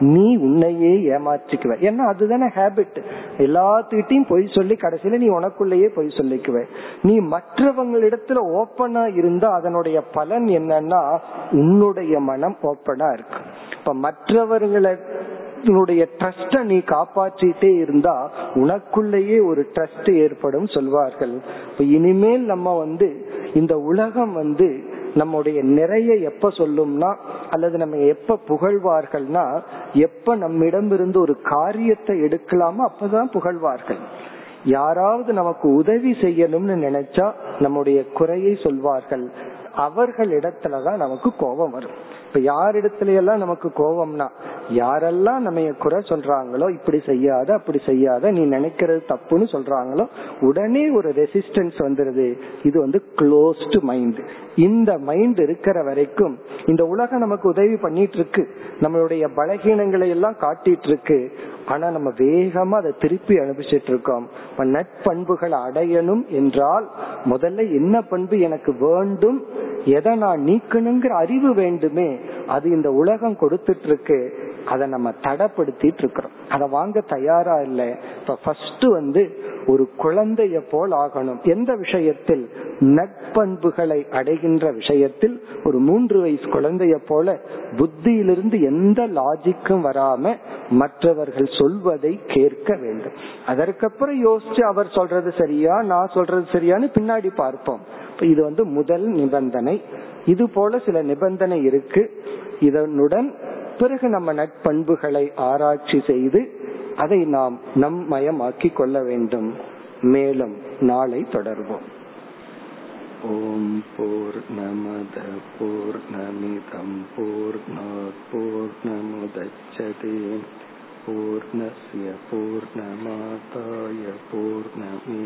நீ உன்னையே ஏமாற்றிக்குவ. ஏன்னா அதுதானே ஹேபிட் எல்லாத்துக்கிட்டையும் பொய் சொல்லி கடைசியில நீ உனக்குள்ளேயே பொய் சொல்லிக்குவ. நீ மற்றவங்களிடத்துல ஓப்பனா இருந்தா அதனுடைய பலன் என்னன்னா உன்னுடைய மனம் ஓப்பனா இருக்கு இப்ப மற்றவர்களை உன்னுடைய ட்ரஸ்ட நீ காப்பாற்றிட்டே இருந்தா உனக்குள்ளேயே ஒரு ட்ரஸ்ட் ஏற்படும் சொல்வார்கள். இனிமேல் நம்ம வந்து இந்த உலகம் வந்து நம்முடைய நிறைய எப்ப சொல்லும்னா அல்லது நம்ம எப்ப புகழ்வார்கள்னா எப்ப நம்மிடம் இருந்து ஒரு காரியத்தை எடுக்கலாமோ அப்பதான் புகழ்வார்கள். யாராவது நமக்கு உதவி செய்யணும்னு நினைச்சா நம்முடைய குறையை சொல்வார்கள். அவர்கள் இடத்துலதான் நமக்கு கோபம் வரும். இப்ப யார் இடத்துல எல்லாம் நமக்கு கோபம்னா யாரெல்லாம் நம்ம குறை சொல்றாங்களோ இப்படி செய்யாத அப்படி செய்யாத நீ நினைக்கிறது தப்புன்னு சொல்றாங்களோ உடனே ஒரு ரெசிஸ்டன்ஸ் வந்துருது. இது வந்து க்ளோஸ்டு மைண்ட் இந்த மைண்ட் இருக்கிற வரைக்கும் இந்த உலகம் நமக்கு உதவி பண்ணிட்டு இருக்கு நம்மளுடைய பலகீனங்களை எல்லாம் காட்டிட்டு இருக்கு ஆனா நம்ம வேகமா அதை திருப்பி அனுப்பிச்சிட்டு இருக்கோம் நட்பண்புகளை அடையணும் என்றால் முதல்ல என்ன பண்பு எனக்கு வேண்டும்? எதை நான் நீக்கணுங்கிற அறிவு வேண்டுமே. அது இந்த உலகம் கொடுத்துட்டு இருக்கு அதை நம்ம தடப்படுத்திட்டு இருக்கிறோம். அதை வாங்க தயாரா இல்லை. இப்ப ஃபர்ஸ்ட் வந்து ஒரு குழந்தைய போல் ஆகணும். எந்த விஷயத்தில்? நட்பண்புகளை அடைகின்ற விஷயத்தில் ஒரு மூன்று வயசு குழந்தைய போல புத்தியிலிருந்து எந்த லாஜிக்கும் வராம மற்றவர்கள் சொல்வதை கேட்க வேண்டும். அதற்கப்புறம் யோசிச்சு அவர் சொல்றது சரியா நான் சொல்றது சரியான்னு பின்னாடி பார்ப்போம். இது வந்து முதல் நிபந்தனை. இது போல சில நிபந்தனை இருக்கு. இதனுடன் பிறகு நம்ம நட்பண்புகளை ஆராய்ச்சி செய்து அதை நாம் நம் மயமாக்கி கொள்ள வேண்டும் மேலும் நாளை தொடர்வோம் ஓம் போர் நமத போர் நமிதம் போர் போர் நமுதச்சதே पूर्णस्य पूर्णमादाय पूर्णमेवावशिष्यते